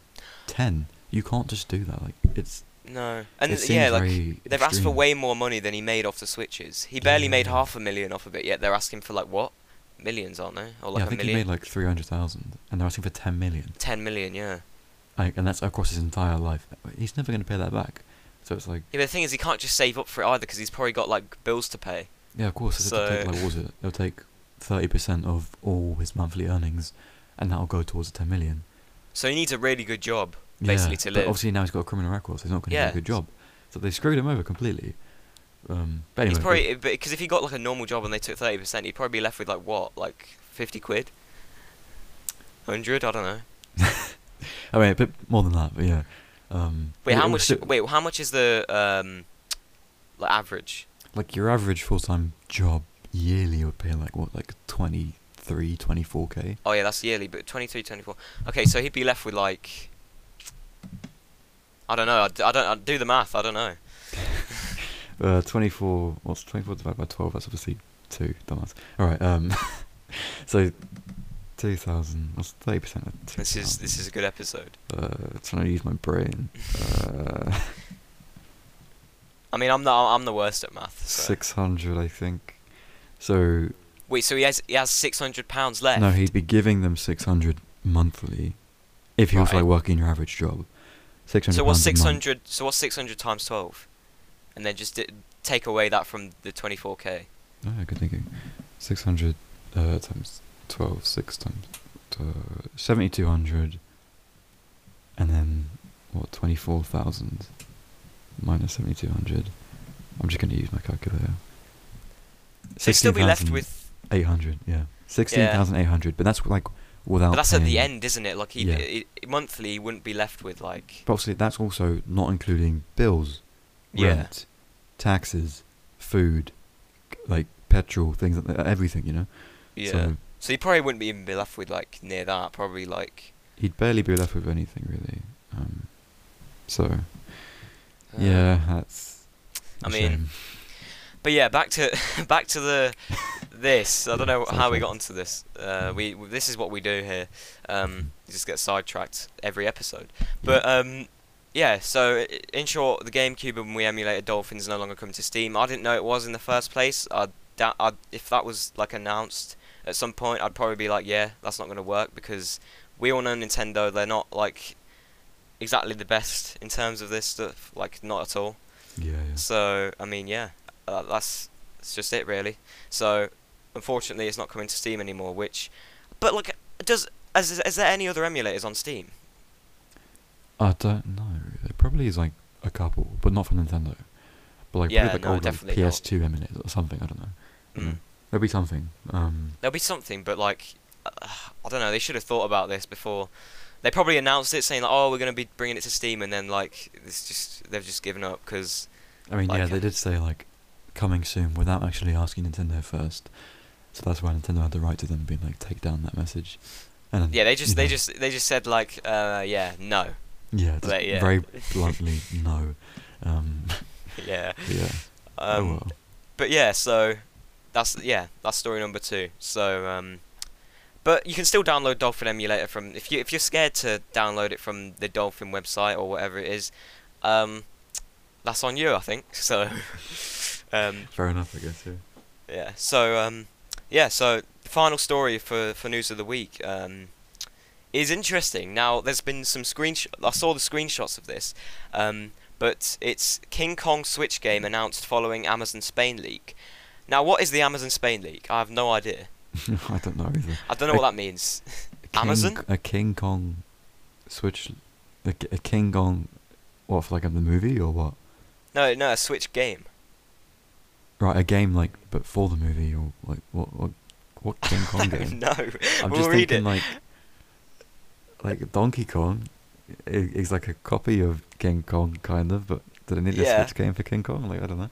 Speaker 2: ten. You can't just do that. Like it's
Speaker 1: no, and
Speaker 2: it
Speaker 1: yeah, like they've asked for way more money than he made off the switches. He barely made half a million off of it, yet they're asking for like what millions, aren't they? Or like
Speaker 2: yeah, I
Speaker 1: a
Speaker 2: think he
Speaker 1: million,
Speaker 2: made like three hundred thousand, and they're asking for ten million.
Speaker 1: ten million, yeah.
Speaker 2: Like, and that's across his entire life. He's never going to pay that back. So it's like,
Speaker 1: Yeah, but the thing is, he can't just save up for it either because he's probably got like bills to pay.
Speaker 2: yeah, of course. It'll take like what was it? It'll take thirty percent of all his monthly earnings, and that'll go towards the ten million.
Speaker 1: So he needs a really good job, basically,
Speaker 2: yeah,
Speaker 1: to
Speaker 2: but
Speaker 1: live.
Speaker 2: obviously now he's got a criminal record, so he's not going to
Speaker 1: Yeah.
Speaker 2: do a good job. So they screwed him over completely. Um, but anyway,
Speaker 1: he's probably because if he got like a normal job and they took thirty percent, he'd probably be left with like what, like fifty quid, hundred. I don't know.
Speaker 2: I mean, a bit more than that, but yeah. Um,
Speaker 1: Wait, how much?
Speaker 2: still-
Speaker 1: Wait, how much is the um, like average?
Speaker 2: like your average full time job yearly would pay like what, like 23, 24 k.
Speaker 1: Oh yeah, that's yearly, but 23, 24. Okay, so he'd be left with like. I don't know. I, I don't. I do the math. I don't know.
Speaker 2: Uh, 24. What's 24 divided by 12? That's obviously two. Don't Dumbass. All right. Um, so 2,000. What's 30 percent of 2,000?
Speaker 1: This is this is a good episode.
Speaker 2: Uh, trying to use my brain. Uh,
Speaker 1: I mean, I'm the I'm the worst at math. So.
Speaker 2: 600, I think. So
Speaker 1: Wait, so he has he has six hundred pounds left.
Speaker 2: no, he'd be giving them 600 monthly if he was like working your average job. 600.
Speaker 1: So what's
Speaker 2: pounds a
Speaker 1: six
Speaker 2: month.
Speaker 1: hundred? So what's six hundred times twelve? And then just di- take away that from the twenty four k.
Speaker 2: Oh, yeah, good thinking. 600 uh, times 12, 6 times uh, 7,200. And then, what, 24,000 minus 7,200. I'm just going to use my calculator.
Speaker 1: So he'd still be left with
Speaker 2: 800, yeah. 16,800. But that's like without.
Speaker 1: But that's at the end, isn't it? Like he,
Speaker 2: Yeah.
Speaker 1: he- monthly, he wouldn't be left with like
Speaker 2: But obviously, that's also not including bills,
Speaker 1: Yeah.
Speaker 2: rent, taxes, food, like petrol, things like that, everything. You know.
Speaker 1: yeah.
Speaker 2: So
Speaker 1: So he probably wouldn't be even be left with like near that. Probably like.
Speaker 2: he'd barely be left with anything really. Um, so
Speaker 1: uh,
Speaker 2: yeah, that's.
Speaker 1: I mean,
Speaker 2: shame.
Speaker 1: But yeah, back to back to the this. I don't know how we got onto this. Uh, we this is what we do here. Um, you just get sidetracked every episode. But um, yeah. So in short, the GameCube when we emulated Dolphins no longer coming to Steam. I didn't know it was in the first place. I da- I'd, if that was like announced at some point, I'd probably be like, yeah, that's not going to work because we all know Nintendo. They're not like exactly the best in terms of this stuff. Like not at all.
Speaker 2: Yeah, yeah.
Speaker 1: So I mean, yeah, uh, that's that's just it really. So unfortunately, it's not coming to Steam anymore. Which, but like, does is, is there any other emulators on Steam?
Speaker 2: I don't know. There probably is like a couple, but not for Nintendo. But like
Speaker 1: Yeah,
Speaker 2: probably like
Speaker 1: no,
Speaker 2: old like,
Speaker 1: definitely.
Speaker 2: PS2 emulators or something. I don't know.
Speaker 1: Mm.
Speaker 2: There'll be something. Um,
Speaker 1: There'll be something, but like, uh, I don't know. They should have thought about this before. They probably announced it, saying like, "Oh, we're gonna be bringing it to Steam," and then like, it's just they've just given up because
Speaker 2: I mean, yeah, they did say like coming soon without actually asking Nintendo first. So that's why Nintendo had the right to then be like take down that message. And then,
Speaker 1: yeah, they just they
Speaker 2: know,
Speaker 1: just they just said like, uh, yeah, no,
Speaker 2: yeah,
Speaker 1: but yeah.
Speaker 2: very bluntly no. Um,
Speaker 1: yeah.
Speaker 2: yeah.
Speaker 1: Um,
Speaker 2: oh well.
Speaker 1: but yeah, so that's yeah, that's story number two. So um, but you can still download Dolphin emulator from if you if you're scared to download it from the Dolphin website or whatever it is, um, that's on you, I think. So um,
Speaker 2: Fair enough, I guess. Yeah.
Speaker 1: yeah, so um, yeah, so the final story for for news of the week um, is interesting. Now, there's been some screenshots. I saw the screenshots of this, um, but it's King Kong Switch game announced following Amazon Spain leak. Now, what is the Amazon Spain leak? I have no idea.
Speaker 2: I don't know either.
Speaker 1: I don't know what that means.
Speaker 2: King,
Speaker 1: Amazon?
Speaker 2: A King Kong Switch. A, a King Kong. What for like in the movie or what?
Speaker 1: No, no, a Switch game.
Speaker 2: Right, a game like, but for the movie or like what? What, what King Kong
Speaker 1: I
Speaker 2: game?
Speaker 1: don't know.
Speaker 2: I'm
Speaker 1: we'll
Speaker 2: just thinking
Speaker 1: it.
Speaker 2: like, like Donkey Kong i- is like a copy of King Kong, kind of. But did it need
Speaker 1: Yeah.
Speaker 2: a Switch game for King Kong? Like I don't know.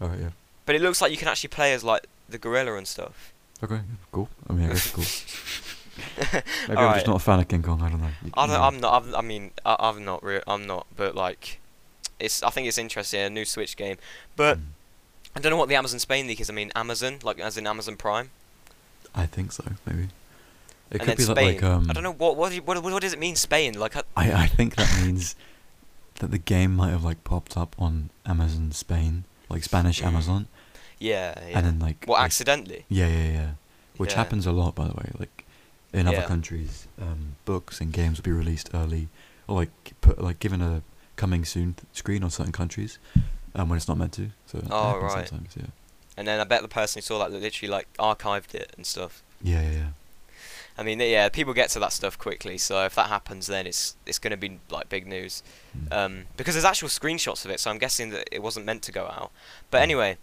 Speaker 2: All right, yeah.
Speaker 1: But it looks like you can actually play as like the gorilla and stuff.
Speaker 2: Okay, cool. I mean, I guess cool. Maybe I'm
Speaker 1: Alright.
Speaker 2: just not a fan of King Kong. I don't know. You-
Speaker 1: I don't,
Speaker 2: you-
Speaker 1: I'm not. I'm, I mean, I, I'm not. Re- I'm not. But like, it's. I think it's interesting. A new Switch game, but
Speaker 2: Mm.
Speaker 1: I don't know what the Amazon Spain leak is. I mean, Amazon, like as in Amazon Prime,
Speaker 2: I think so. Maybe. It
Speaker 1: and
Speaker 2: could be
Speaker 1: Spain.
Speaker 2: like um.
Speaker 1: I don't know what what, what what does it mean Spain? Like, I,
Speaker 2: I I think that means that the game might have like popped up on Amazon Spain, like Spanish
Speaker 1: Mm.
Speaker 2: Amazon,
Speaker 1: yeah, yeah.
Speaker 2: and then like
Speaker 1: what
Speaker 2: like-
Speaker 1: accidentally?
Speaker 2: Yeah, yeah, yeah. Which
Speaker 1: Yeah.
Speaker 2: happens a lot, by the way. Like in other
Speaker 1: Yeah.
Speaker 2: countries, um, books and games will be released early, or like put like given a coming soon th- screen on certain countries, um, when it's not meant to. So
Speaker 1: Oh, right.
Speaker 2: sometimes. Yeah.
Speaker 1: And then I bet the person who saw that literally like archived it and stuff.
Speaker 2: Yeah, yeah, yeah.
Speaker 1: I mean, yeah, people get to that stuff quickly. So if that happens, then it's it's gonna be like big news.
Speaker 2: Mm.
Speaker 1: um, because there's actual screenshots of it, so I'm guessing that it wasn't meant to go out. But
Speaker 2: Mm.
Speaker 1: anyway,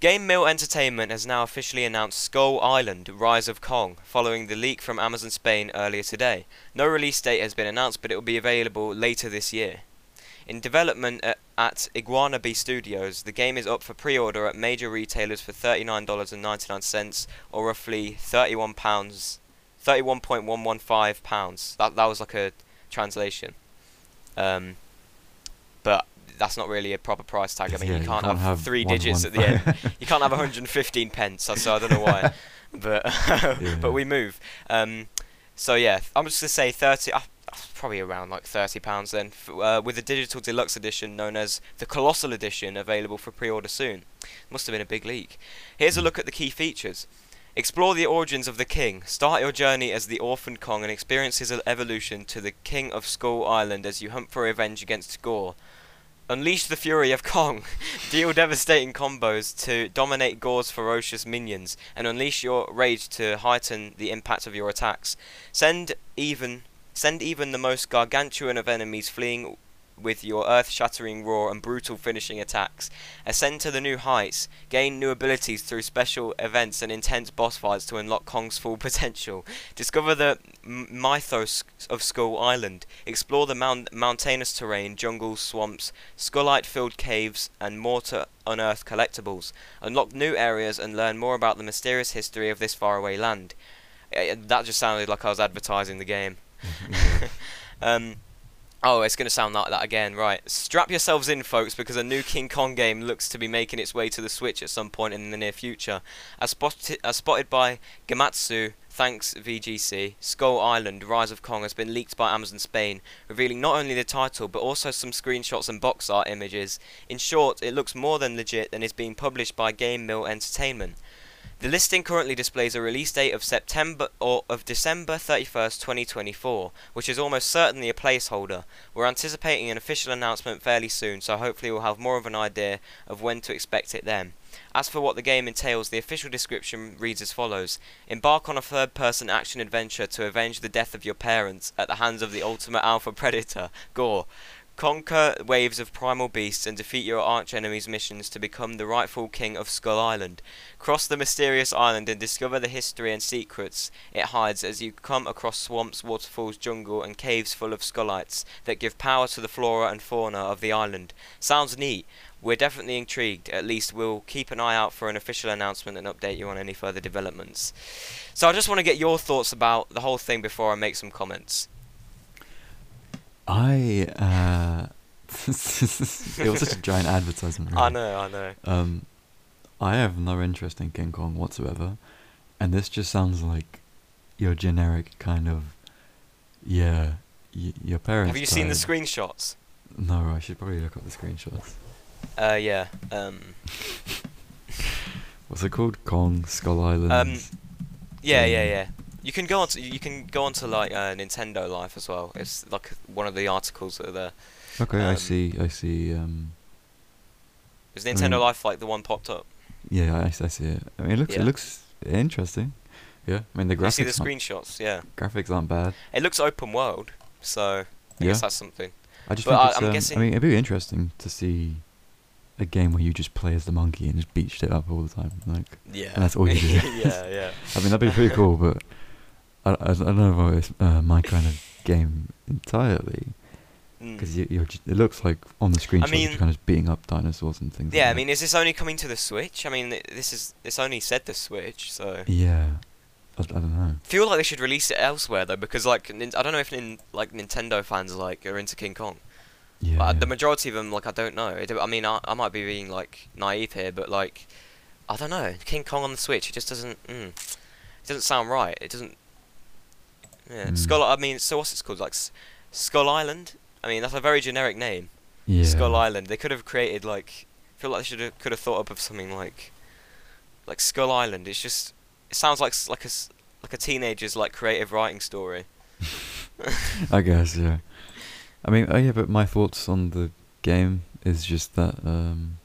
Speaker 1: GameMill Entertainment has now officially announced Skull Island: Rise of Kong, following the leak from Amazon Spain earlier today. No release date has been announced, but it will be available later this year. In development at, at IguanaBee Studios, the game is up for pre-order at major retailers for $39.99, or roughly £31, £31.115. That, that was like a translation. Um, but that's not really a proper price tag. I mean,
Speaker 2: Yeah,
Speaker 1: you can't, have, three
Speaker 2: one-
Speaker 1: digits
Speaker 2: one
Speaker 1: at the end. You can't have 115 pence, so I don't know why. but
Speaker 2: Yeah.
Speaker 1: but we move. Um, so yeah, I'm just gonna say 30. Uh, probably around like 30 pounds then, f- uh, with the digital deluxe edition known as the Colossal Edition, available for pre-order soon. Must have been a big leak. Here's a look at the key features. Explore the origins of the king. Start your journey as the orphaned Kong and experience his evolution to the King of Skull Island as you hunt for revenge against Gore. Unleash the fury of Kong. Deal devastating combos to dominate Gore's ferocious minions, and unleash your rage to heighten the impact of your attacks. Send even send even the most gargantuan of enemies fleeing with your earth-shattering roar and brutal finishing attacks. Ascend to the new heights, gain new abilities through special events and intense boss fights to unlock Kong's full potential. Discover the mythos of Skull Island. Explore the mount- mountainous terrain, jungles, swamps, skullite-filled caves, and more to unearth collectibles. Unlock new areas and learn more about the mysterious history of this faraway land. Eh, that just sounded like I was advertising the game.
Speaker 2: Yeah.
Speaker 1: Um, oh, it's going to sound like that again, right. Strap yourselves in, folks, because a new King Kong game looks to be making its way to the Switch at some point in the near future. As, spotted, as spotted by Gematsu, thanks VGC, Skull Island Rise of Kong has been leaked by Amazon Spain, revealing not only the title but also some screenshots and box art images. In short, it looks more than legit and is being published by GameMill Entertainment. The listing currently displays a release date of September or of December 31st, 2024, which is almost certainly a placeholder. We're anticipating an official announcement fairly soon, so hopefully we'll have more of an idea of when to expect it then. As for what the game entails, the official description reads as follows Embark on a third person action adventure to avenge the death of your parents at the hands of the ultimate alpha predator, Gore. Conquer waves of primal beasts and defeat your arch enemies' missions to become the rightful king of Skull Island. Cross the mysterious island and discover the history and secrets it hides as you come across swamps, waterfalls, jungle, and caves full of skullites that give power to the flora and fauna of the island. Sounds neat. We're definitely intrigued. At least we'll keep an eye out for an official announcement and update you on any further developments. So I just want to get your thoughts about the whole thing before I make some comments.
Speaker 2: I uh, it was such a giant advertisement. Really.
Speaker 1: I know, I know.
Speaker 2: Um, I have no interest in King Kong whatsoever, and this just sounds like your generic kind of yeah. Y- your parents.
Speaker 1: Have you seen the screenshots?
Speaker 2: No, I should probably look up the screenshots.
Speaker 1: Uh, yeah. Um,
Speaker 2: What's it called? Kong Skull Island.
Speaker 1: Um, yeah, yeah,
Speaker 2: Um,
Speaker 1: yeah. You can go on to you can go onto like uh, Nintendo Life as well. It's like one of the articles that are there.
Speaker 2: okay, I
Speaker 1: um,
Speaker 2: see. I see. Um,
Speaker 1: Is
Speaker 2: I
Speaker 1: Nintendo
Speaker 2: mean-
Speaker 1: Life like the one popped up?
Speaker 2: yeah, I, I see it. I mean, it looks.
Speaker 1: Yeah.
Speaker 2: It looks interesting. Yeah, I mean the graphics.
Speaker 1: You see the screenshots? Yeah.
Speaker 2: graphics aren't bad.
Speaker 1: It looks open world, so I
Speaker 2: Yeah.
Speaker 1: guess that's something.
Speaker 2: I just
Speaker 1: But
Speaker 2: think
Speaker 1: I-
Speaker 2: it's.
Speaker 1: I'm
Speaker 2: um,
Speaker 1: guessing-
Speaker 2: I mean, it'd be interesting to see a game where you just play as the monkey and just beat shit up all the time. Like,
Speaker 1: Yeah.
Speaker 2: And that's all you do.
Speaker 1: yeah, yeah.
Speaker 2: I mean, that'd be pretty cool, but I, I, I don't know if it's uh, my kind of game entirely
Speaker 1: Mm.
Speaker 2: because you, you're. It looks like on the screenshot
Speaker 1: mean-
Speaker 2: you're kind of beating up dinosaurs and things.
Speaker 1: Yeah,
Speaker 2: like
Speaker 1: I mean, is this only coming to the Switch? I mean, this is it's only said the Switch, so
Speaker 2: Yeah, I, I don't know.
Speaker 1: feel like they should release it elsewhere though, because like I don't know if nin- like Nintendo fans like are into King Kong.
Speaker 2: Yeah,
Speaker 1: But
Speaker 2: yeah.
Speaker 1: the majority of them, like, I don't know. I mean, I, I might be being like naive here, but like, I don't know. King Kong on the Switch, it just doesn't. Mm, it doesn't sound right. It doesn't. Yeah,
Speaker 2: Mm.
Speaker 1: Skull. I mean, so what's it called? Like S- Skull Island. I mean, that's a very generic name.
Speaker 2: yeah.
Speaker 1: Skull Island. They could have created like. I feel like they should have could have thought up of something like. Like Skull Island. It's just. It sounds like like a like a teenager's like creative writing story.
Speaker 2: I guess, yeah. I mean, oh yeah, but my thoughts on the game is just that, um,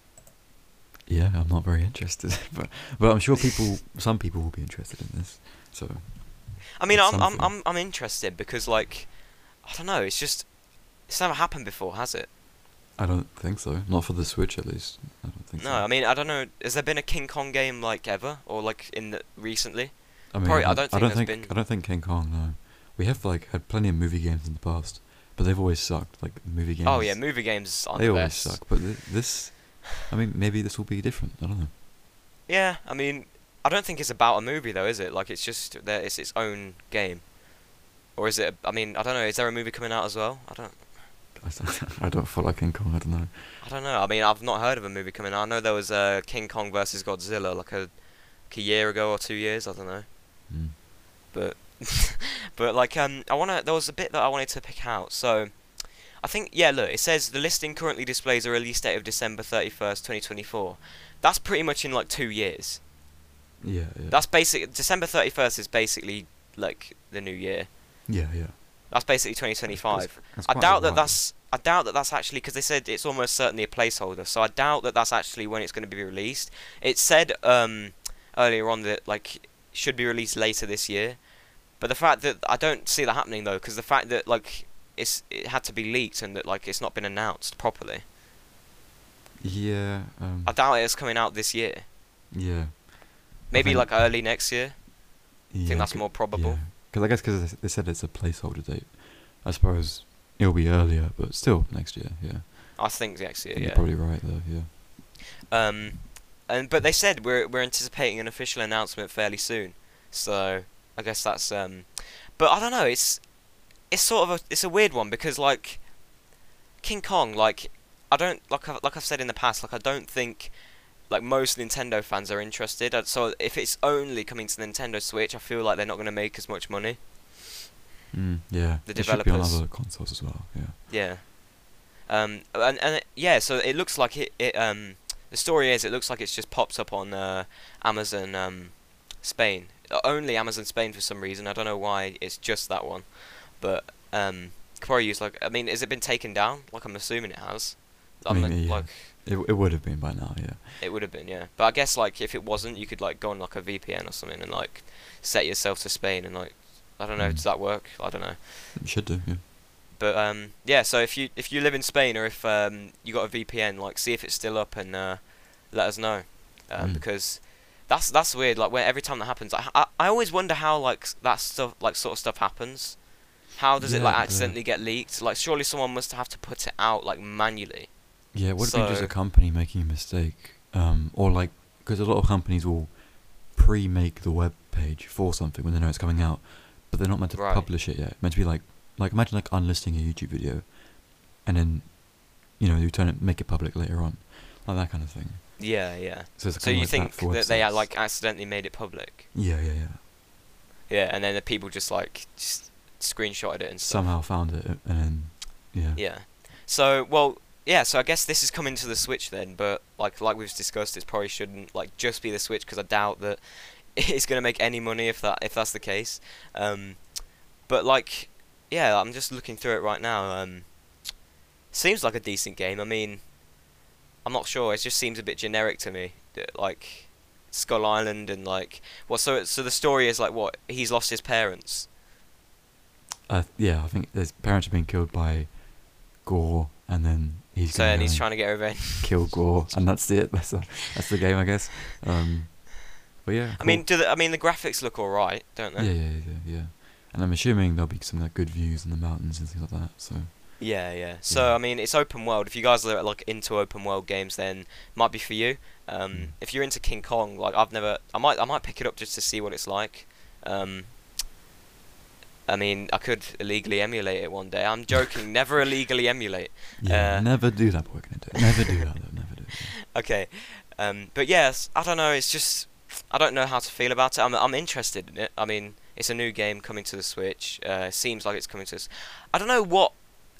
Speaker 2: yeah, I'm not very interested. but but I'm sure people, some people will be interested in this. So
Speaker 1: I mean, I'm, I'm. I'm I'm interested because like, I don't know. It's just it's never happened before, has it?
Speaker 2: I don't think so. Not for the Switch, at least. I don't think
Speaker 1: No,
Speaker 2: so.
Speaker 1: I mean I don't know. Has there been a King Kong game like ever or like in the recently?
Speaker 2: I mean,
Speaker 1: probably- I
Speaker 2: I,
Speaker 1: don't
Speaker 2: I
Speaker 1: think
Speaker 2: don't think
Speaker 1: been-
Speaker 2: I don't think King Kong. No, we have like had plenty of movie games in the past, but they've always sucked. Like movie games.
Speaker 1: Oh yeah, movie games aren't
Speaker 2: they
Speaker 1: the
Speaker 2: always
Speaker 1: best.
Speaker 2: suck. But th- this, I mean, maybe this will be different. I don't know.
Speaker 1: Yeah, I mean, I don't think it's about a movie though, is it? Like it's just that it's its own game, or is it? I mean, I don't know. Is there a movie coming out as well? I don't.
Speaker 2: I don't, feel like King Kong. I don't know.
Speaker 1: I don't know. I mean, I've not heard of a movie coming out. I know there was a King Kong versus Godzilla like a, like a year ago or two years. I don't know.
Speaker 2: Mm.
Speaker 1: but but like um I wanna there was a bit that I wanted to pick out. So I think yeah, look, it says the listing currently displays a release date of December thirty first, twenty twenty four. That's pretty much in like two years.
Speaker 2: Yeah, yeah.
Speaker 1: That's basic December thirty first is basically like the new year.
Speaker 2: yeah, yeah.
Speaker 1: That's basically twenty twenty five. I doubt that that's I doubt that that's actually because they said it's almost certainly a placeholder. So I doubt that that's actually when it's going to be released. It said um, earlier on that like should be released later this year, but the fact that I don't see that happening though, because the fact that like it's it had to be leaked and that like it's not been announced properly.
Speaker 2: Yeah. Um,
Speaker 1: I doubt it's coming out this year.
Speaker 2: yeah.
Speaker 1: Maybe like early next year.
Speaker 2: Yeah.
Speaker 1: think that's more probable.
Speaker 2: Because I guess because they said it's a placeholder date. I suppose it'll be earlier, but still next year. Yeah.
Speaker 1: I think next year. Yeah.
Speaker 2: You're probably right though. Yeah.
Speaker 1: Um, and but they said we're we're anticipating an official announcement fairly soon. So I guess that's um, but I don't know. It's it's sort of a it's a weird one because like King Kong, like I don't like I've, like I've said in the past, like I don't think like most Nintendo fans are interested. Uh, So if it's only coming to the Nintendo Switch, I feel like they're not going to make as much money.
Speaker 2: Mm, yeah.
Speaker 1: The developers.
Speaker 2: it should be on other consoles as well. Yeah.
Speaker 1: Yeah. Um, and and it, yeah, so it looks like it, it. Um, the story is, it looks like it's just pops up on uh, Amazon um, Spain. Only Amazon Spain for some reason. I don't know why it's just that one, but um, could probably use like. I mean, has it been taken down? Like I'm assuming it has. I mean,
Speaker 2: yeah.
Speaker 1: like
Speaker 2: It it would have been by now. Yeah.
Speaker 1: it would have been, yeah. But I guess like if it wasn't, you could like go on like a VPN or something and like set yourself to Spain and like I don't know.
Speaker 2: Mm.
Speaker 1: Does that work? I don't know.
Speaker 2: It should do. Yeah.
Speaker 1: But um, yeah, so if you if you live in Spain or if um, you got a VPN, like see if it's still up and uh, let us know, um,
Speaker 2: Mm.
Speaker 1: because that's that's weird. Like where every time that happens, I, I I always wonder how like that stuff like sort of stuff happens. How does it like
Speaker 2: Yeah,
Speaker 1: accidentally get leaked? Like surely someone must have to put it out like manually.
Speaker 2: Yeah, it would have been just a company making a mistake, um, or like because a lot of companies will pre-make the web page for something when they know it's coming out, but they're not meant to
Speaker 1: Right.
Speaker 2: publish it yet. Meant to be like, like imagine like unlisting a YouTube video, and then, you know, you turn it, make it public later on, like that kind of thing.
Speaker 1: Yeah, yeah.
Speaker 2: So, it's
Speaker 1: So you
Speaker 2: like
Speaker 1: think
Speaker 2: for
Speaker 1: that they like accidentally made it public?
Speaker 2: Yeah, yeah, yeah.
Speaker 1: Yeah, and then the people just like just screenshotted it and stuff.
Speaker 2: Somehow found it, and then, yeah.
Speaker 1: Yeah. So well, yeah. So I guess this is coming to the Switch then, but like like we've discussed, it probably shouldn't like just be the Switch because I doubt that it's gonna make any money if that if that's the case. Um, but like, yeah, I'm just looking through it right now. Um, seems like a decent game. I mean, I'm not sure. It just seems a bit generic to me. Like Skull Island and like well, So so the story is like what? He's lost his parents.
Speaker 2: Uh, yeah, I think his parents have been killed by Gore, and then he's
Speaker 1: So and he's trying to get revenge.
Speaker 2: kill Gore, and that's it. That's the that's the game, I guess. Um, but yeah,
Speaker 1: I mean, do the, I mean the graphics look alright, don't they?
Speaker 2: yeah, yeah, yeah, yeah. And I'm assuming there'll be some like good views in the mountains and things like that. So
Speaker 1: Yeah, yeah. So
Speaker 2: Yeah.
Speaker 1: I mean, it's open world. If you guys are like into open world games, then might be for you. Um,
Speaker 2: Mm.
Speaker 1: if you're into King Kong, like I've never, I might, I might pick it up just to see what it's like. Um, I mean, I could illegally emulate it one day. I'm joking. never illegally emulate.
Speaker 2: yeah,
Speaker 1: Uh,
Speaker 2: never do that. We're gonna do. Never do that. Though, never do. That.
Speaker 1: Okay. Um, but yes, I don't know. It's just I don't know how to feel about it. I'm I'm interested in it. I mean, it's a new game coming to the Switch. Uh, seems like it's coming to. us. I don't know what.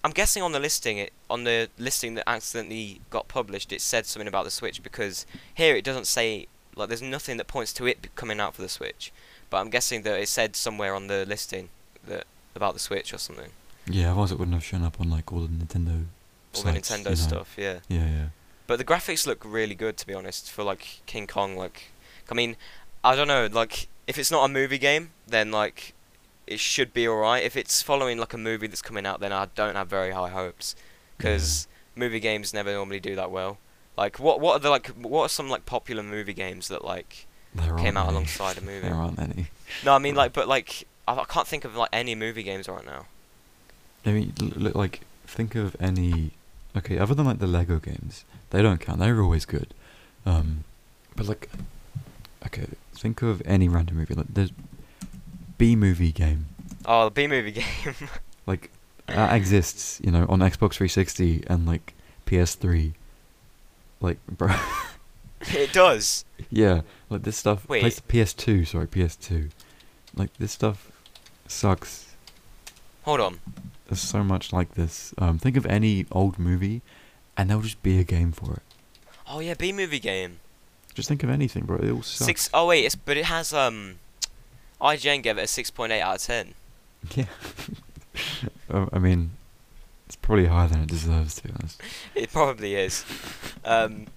Speaker 1: I'm guessing on the listing it on the listing that accidentally got published, it said something about the Switch because here it doesn't say like there's nothing that points to it coming out for the Switch. But I'm guessing that it said somewhere on the listing that about the Switch or something.
Speaker 2: Yeah, otherwise it wouldn't have shown up on like all the Nintendo.
Speaker 1: All the Nintendo
Speaker 2: you know.
Speaker 1: stuff, yeah.
Speaker 2: Yeah, yeah.
Speaker 1: But the graphics look really good, to be honest, for like King Kong. Like, I mean, I don't know. Like, if it's not a movie game, then like, it should be alright. If it's following like a movie that's coming out, then I don't have very high hopes, because movie games never normally do that well. Like, what what are the like what are some like popular movie games that like
Speaker 2: There
Speaker 1: came out
Speaker 2: any.
Speaker 1: alongside a movie?
Speaker 2: There aren't any.
Speaker 1: No, I mean like, but like, I, I can't think of like any movie games right now.
Speaker 2: I mean, l- l- like think of any. Okay, other than like the Lego games, they don't count. They're always good. Um, but like, okay, think of any random movie. Like there's Bee Movie game.
Speaker 1: Oh, the Bee Movie game.
Speaker 2: Like that exists, you know, on Xbox 360 and like PS3. Like, bro,
Speaker 1: it does.
Speaker 2: yeah, like this stuff.
Speaker 1: Wait.
Speaker 2: PS2, sorry, PS2. Like this stuff sucks.
Speaker 1: Hold on.
Speaker 2: There's so much like this. Um, think of any old movie, and there'll just be a game for it.
Speaker 1: Oh yeah, Bee Movie game.
Speaker 2: Just think of anything, bro. It all sucks.
Speaker 1: Six oh wait, it's but it has um, IGN gave it a six point eight out of ten.
Speaker 2: Yeah. Uh, I mean, it's probably higher than it deserves, to be honest.
Speaker 1: It probably is. um,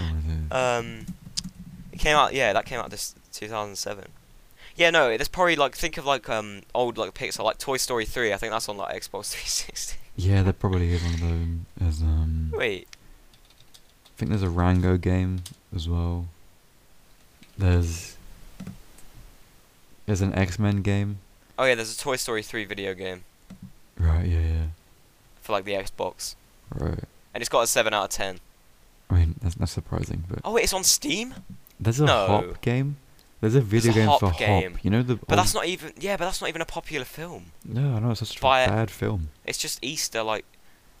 Speaker 2: Oh,
Speaker 1: um, it came out. Yeah, that came out this 2007. Yeah, no, there's probably like think of like um old like Pixar like Toy Story 3. I think that's on like Xbox 360.
Speaker 2: Yeah, there probably is one of them. There's um,
Speaker 1: Wait,
Speaker 2: I think there's a Rango game as well. There's there's an X Men game.
Speaker 1: oh yeah, there's a Toy Story 3 video game
Speaker 2: Right. Yeah. Yeah.
Speaker 1: for like the Xbox,
Speaker 2: Right.
Speaker 1: and it's got a seven out of ten.
Speaker 2: I mean, that's not surprising, but
Speaker 1: Oh wait, it's on Steam.
Speaker 2: there's a
Speaker 1: no.
Speaker 2: Hop game. There's a video
Speaker 1: a
Speaker 2: game
Speaker 1: Hop
Speaker 2: for
Speaker 1: game.
Speaker 2: Hop. You know the.
Speaker 1: But that's not even yeah, but that's not even a popular film.
Speaker 2: No, I know it's such a bad film.
Speaker 1: It's just Easter. Like,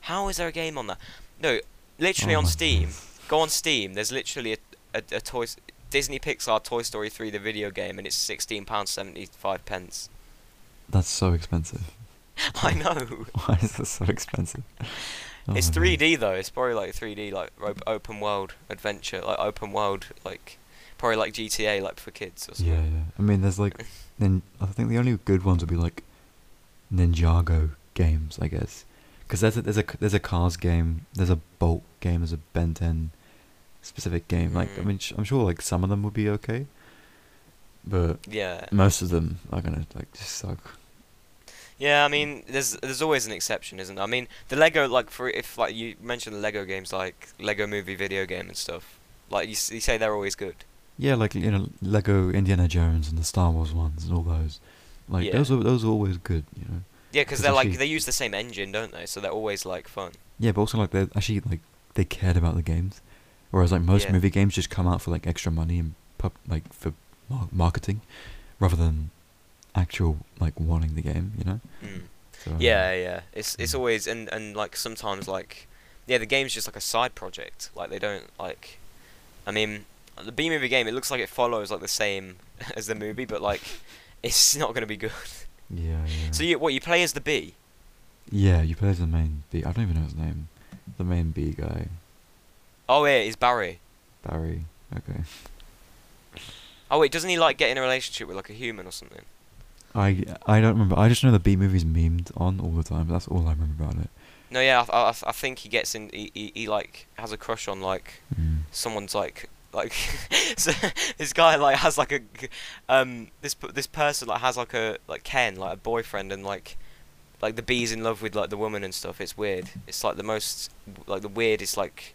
Speaker 1: how is there a game on that? No, literally
Speaker 2: Oh
Speaker 1: on Steam.
Speaker 2: goodness.
Speaker 1: Go on Steam. There's literally a, a, a toy Disney Pixar Toy Story 3 the video game, and it's sixteen pounds seventy five pence.
Speaker 2: That's so expensive.
Speaker 1: I know.
Speaker 2: Why is this so expensive? Oh
Speaker 1: it's 3D though. It's probably like 3D, like open world adventure, like open world, like probably like GTA, like for kids or something.
Speaker 2: Yeah, yeah. I mean, there's like, nin- I think the only good ones would be like Ninjago games, I guess. Because there's a, there's a there's a Cars game, there's a Bolt game, there's a Ben 10 specific game. Like, I
Speaker 1: Mm.
Speaker 2: mean, sh- I'm sure like some of them would be okay, but
Speaker 1: Yeah.
Speaker 2: most of them are gonna like just suck.
Speaker 1: Yeah, I mean, there's there's always an exception, isn't there? I mean, the Lego like for if like you mentioned the Lego games like Lego Movie video game and stuff, like you, you say they're always good.
Speaker 2: Yeah, like you know, Lego Indiana Jones and the Star Wars ones and all those. Like
Speaker 1: Yeah.
Speaker 2: those are those are always good, you know.
Speaker 1: Yeah, because they're like they use the same engine, don't they? So they're always like fun.
Speaker 2: Yeah, but also like they actually like they cared about the games, whereas like most
Speaker 1: Yeah.
Speaker 2: movie games just come out for like extra money and pub like for mar- marketing, rather than actual like wanting the game, you know.
Speaker 1: Mm.
Speaker 2: So,
Speaker 1: Yeah, yeah. It's it's always and and like sometimes like yeah, the game's just like a side project. Like they don't like. I mean, the Bee Movie game it looks like it follows like the same as the movie, but like it's not gonna be good.
Speaker 2: Yeah, yeah.
Speaker 1: So you what you play as the bee?
Speaker 2: yeah, you play as the main bee. I don't even know his name. The main bee guy,
Speaker 1: Oh yeah, it's Barry.
Speaker 2: Barry. Okay.
Speaker 1: Oh wait, doesn't he like get in a relationship with like a human or something?
Speaker 2: I I don't remember. I just know the Bee Movie's memed on all the time. That's all I remember about it.
Speaker 1: No, yeah, I, I, I think he gets in. He, he, he like has a crush on like
Speaker 2: Mm.
Speaker 1: someone's like like so this guy like has like a, um this this person like has like a like Ken like a boyfriend and like like the bee's in love with like the woman and stuff. It's weird. It's like the most like the weirdest like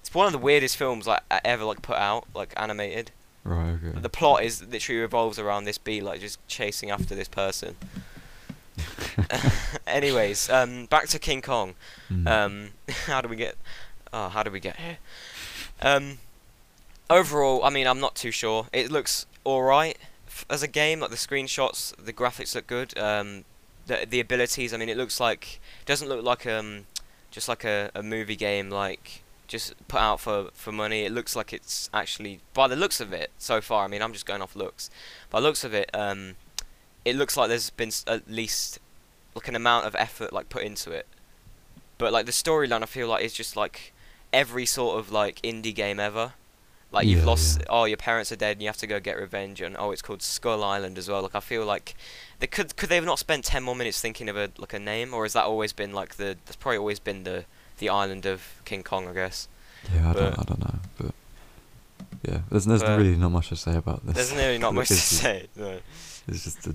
Speaker 1: it's one of the weirdest films like ever like put out like animated.
Speaker 2: Right. Okay.
Speaker 1: The plot is literally revolves around this bee like just chasing after this person. Anyways, um, back to King Kong.
Speaker 2: Mm.
Speaker 1: Um, how do we get? Oh, how do we get here? Um, overall, I mean, I'm not too sure. It looks all right as a game. Like the screenshots, the graphics look good. Um, the the abilities. I mean, it looks like doesn't look like um just like a, a movie game like just put out for for money. It looks like it's actually by the looks of it so far. I mean, I'm just going off looks. By looks of it, um, it looks like there's been at least like an amount of effort like put into it. But like the storyline, I feel like is just like every sort of like indie game ever. Like you've
Speaker 2: Yeah,
Speaker 1: lost,
Speaker 2: yeah.
Speaker 1: oh your parents are dead and you have to go get revenge, and oh it's called Skull Island as well. Like I feel like they could could they have not spent ten more minutes thinking of a like a name, or has that always been like the that's probably always been the the island of King Kong, I guess.
Speaker 2: Yeah, I
Speaker 1: But-
Speaker 2: don't, I don't know, but yeah, there's there's
Speaker 1: But-
Speaker 2: really not much to say about this.
Speaker 1: There's really not much to say. No.
Speaker 2: It's just the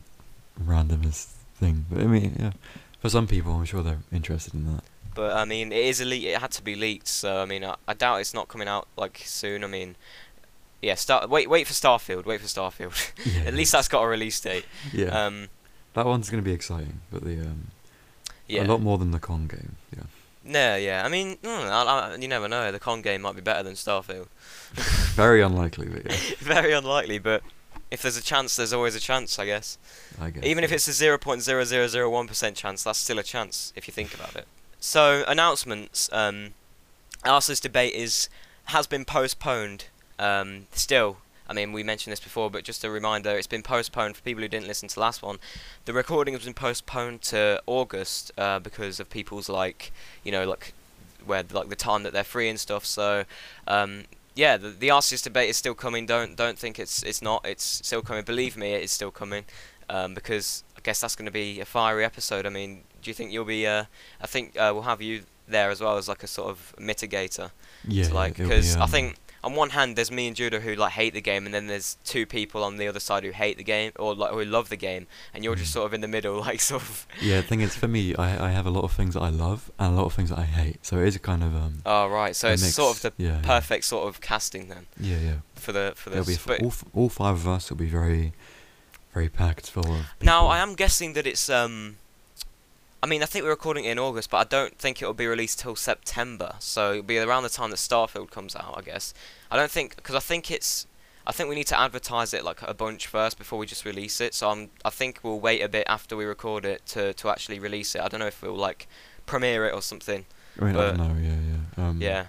Speaker 2: randomest thing, but I mean, yeah, for some people, I'm sure they're interested in that.
Speaker 1: But I mean, it is a leak. It had to be leaked, so I mean, I, I doubt it's not coming out like soon. I mean, yeah, start wait wait for Starfield. Wait for Starfield.
Speaker 2: Yeah,
Speaker 1: At least that's got a release date.
Speaker 2: yeah,
Speaker 1: Um,
Speaker 2: that one's gonna be exciting, but the um,
Speaker 1: yeah.
Speaker 2: a lot more than the Kong game. Yeah,
Speaker 1: No, yeah. I mean, mm, I, I, you never know. The Kong game might be better than Starfield.
Speaker 2: very unlikely, but yeah,
Speaker 1: Very unlikely, but if there's a chance, there's always a chance, I guess.
Speaker 2: I guess.
Speaker 1: Even if it's a 0.0001% chance, that's still a chance if you think about it. So, announcements. Um, Arceus debate is has been postponed. Um, still, I mean, we mentioned this before, but just a reminder, it's been postponed for people who didn't listen to the last one. The recording has been postponed to August uh, because of people's like, you know, like where like the time that they're free and stuff. So, um, yeah, the, the Arceus debate is still coming. Don't don't think it's it's not. It's still coming. Believe me, it is still coming. Um, because I guess that's going to be a fiery episode. I mean, do you think you'll be? Uh, I think uh, we'll have you there as well as like a sort of mitigator.
Speaker 2: yeah,
Speaker 1: to, like
Speaker 2: be,
Speaker 1: because I
Speaker 2: um,
Speaker 1: think on one hand, there's me and Judah who like hate the game, and then there's two people on the other side who hate the game or like who love the game, and you're just
Speaker 2: Mm.
Speaker 1: sort of in the middle, like sort of.
Speaker 2: Yeah, the thing is, for me, I, I have a lot of things that I love and a lot of things that I hate. So it is a kind of um.
Speaker 1: Oh right, so it's
Speaker 2: mix.
Speaker 1: sort of the
Speaker 2: yeah, yeah.
Speaker 1: perfect sort of casting then
Speaker 2: Yeah, yeah.
Speaker 1: for the for this.
Speaker 2: be
Speaker 1: but
Speaker 2: all, f- all five of us will be very, very packed full of.
Speaker 1: now. I am guessing that it's um. I mean, I think we're recording it in August, but I don't think it will be released till September. So it'll be around the time that Starfield comes out, I guess. I don't think because I think it's. I think we need to advertise it like a bunch first before we just release it. So I'm. I think we'll wait a bit after we record it to to actually release it. I don't know if we'll like premiere it or something.
Speaker 2: I, mean, I don't know. Yeah, yeah. Um,
Speaker 1: Yeah.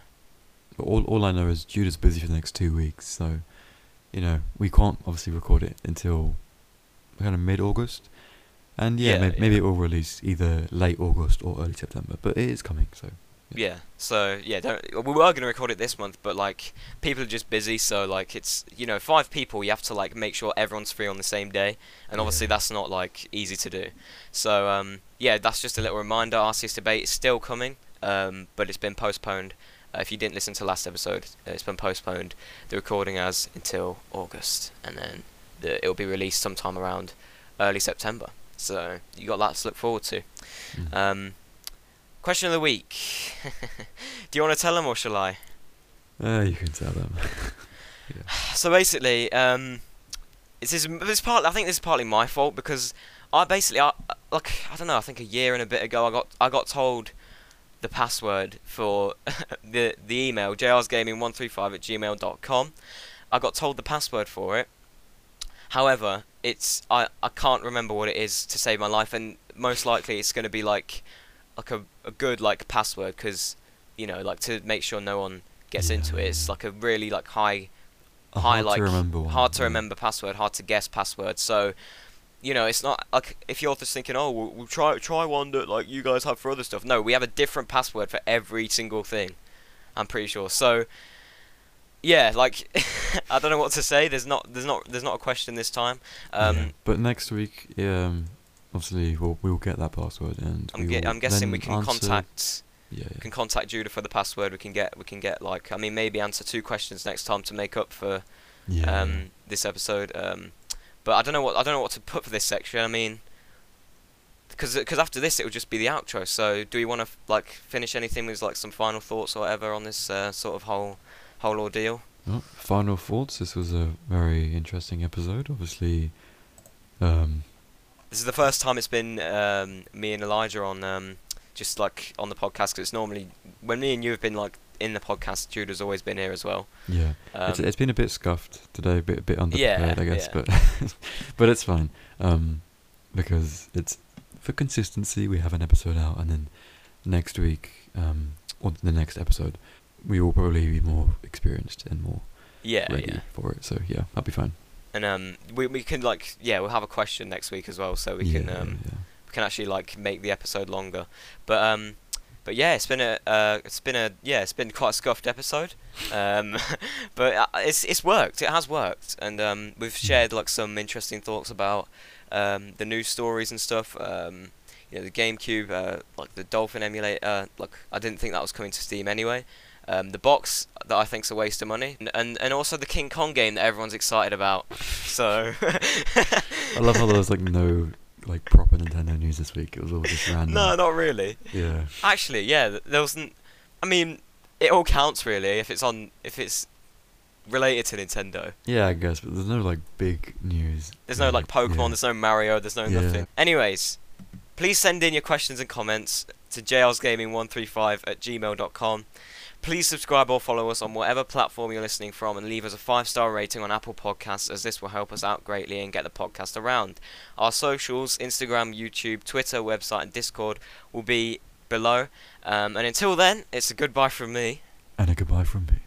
Speaker 2: But all all I know is Judah's busy for the next two weeks, so you know we can't obviously record it until kind of mid August. And yeah,
Speaker 1: Yeah,
Speaker 2: may-
Speaker 1: yeah.
Speaker 2: maybe it will release either late August or early September, but it is coming. So
Speaker 1: Yeah. So yeah, don't. We were gonna record it this month, but like people are just busy. So like it's you know five people. You have to like make sure everyone's free on the same day, and obviously
Speaker 2: Yeah.
Speaker 1: that's not like easy to do. So um yeah, that's just a little reminder. Arceus debate is still coming, um but it's been postponed. Uh, if you didn't listen to last episode, uh, it's been postponed. The recording has until August, and then the, it'll be released sometime around early September. So you got that to look forward to.
Speaker 2: mm.
Speaker 1: Um, question of the week. Do you want to tell them or shall I?
Speaker 2: Uh, you can tell them.
Speaker 1: So basically, um, this is this part. I think this is partly my fault because I basically, I, like, I don't know. I think a year and a bit ago, I got I got told the password for the the email jrsgaming135 at gmail.com. I got told the password for it. However, it's I, I can't remember what it is to save my life, and most likely it's going to be like like a, a good like password because you know like to make sure no one gets
Speaker 2: Yeah,
Speaker 1: into it. It's like a really like high
Speaker 2: A
Speaker 1: high
Speaker 2: hard
Speaker 1: like
Speaker 2: to remember one.
Speaker 1: hard to
Speaker 2: yeah.
Speaker 1: remember password, hard to guess password. So, you know, it's not like if you're just thinking, oh, we'll, we'll try try one that like you guys have for other stuff. No, we have a different password for every single thing. I'm pretty sure. So, yeah, like I don't know what to say. There's not there's not there's not a question this time. Um,
Speaker 2: Yeah, But next week, um, obviously we'll we'll get that password and
Speaker 1: I'm, ge- I'm guessing we can
Speaker 2: answer-
Speaker 1: contact
Speaker 2: Yeah, yeah.
Speaker 1: can contact Judah for the password. We can get we can get like I mean maybe answer two questions next time to make up for
Speaker 2: yeah,
Speaker 1: um, this episode. Um, but I don't know what I don't know what to put for this section. I mean, because because after this it will just be the outro. So do we want to like finish anything with like some final thoughts or whatever on this uh, sort of whole whole ordeal?
Speaker 2: Well, final thoughts. This was a very interesting episode. Obviously, um,
Speaker 1: This is the first time it's been um, me and Elijah on um, just like on the podcast. Because it's normally when me and you have been like in the podcast, Judah's always been here as well.
Speaker 2: yeah,
Speaker 1: Um,
Speaker 2: it's it's been a bit scuffed today, a bit a bit underprepared,
Speaker 1: Yeah,
Speaker 2: I guess,
Speaker 1: yeah.
Speaker 2: but but it's fine. Um, because it's for consistency. We have an episode out, and then next week, um, or the next episode, we will probably be more experienced and more
Speaker 1: yeah,
Speaker 2: ready
Speaker 1: yeah.
Speaker 2: for it. So yeah, that'll be fine.
Speaker 1: And um, we we can like yeah we'll have a question next week as well, so we
Speaker 2: yeah,
Speaker 1: can um.
Speaker 2: yeah.
Speaker 1: we can actually like make the episode longer. But um, but yeah, it's been a uh, it's been a yeah, it's been quite a scuffed episode. Um, but uh, it's it's worked. It has worked, and um, we've shared like some interesting thoughts about um, the news stories and stuff. Um, you know, the GameCube, uh, like the Dolphin emulator. Like I didn't think that was coming to Steam anyway. Um, the box that I think's a waste of money, and, and and also the King Kong game that everyone's excited about. So
Speaker 2: I love how there was like no like proper Nintendo news this week. It was all just random.
Speaker 1: no, not really.
Speaker 2: Yeah.
Speaker 1: Actually, yeah, there wasn't. I mean, it all counts really if it's on if it's related to Nintendo.
Speaker 2: Yeah, I guess, but there's no like big news.
Speaker 1: There's no like Pokemon.
Speaker 2: Yeah.
Speaker 1: There's no Mario. There's no
Speaker 2: Yeah.
Speaker 1: nothing. Anyways, please send in your questions and comments to jrsgaming135 at gmail.com. Please subscribe or follow us on whatever platform you're listening from and leave us a five star rating on Apple Podcasts as this will help us out greatly and get the podcast around. Our socials Instagram, YouTube, Twitter, website, and Discord will be below. Um, and until then, it's a goodbye from me.
Speaker 2: And a goodbye from me.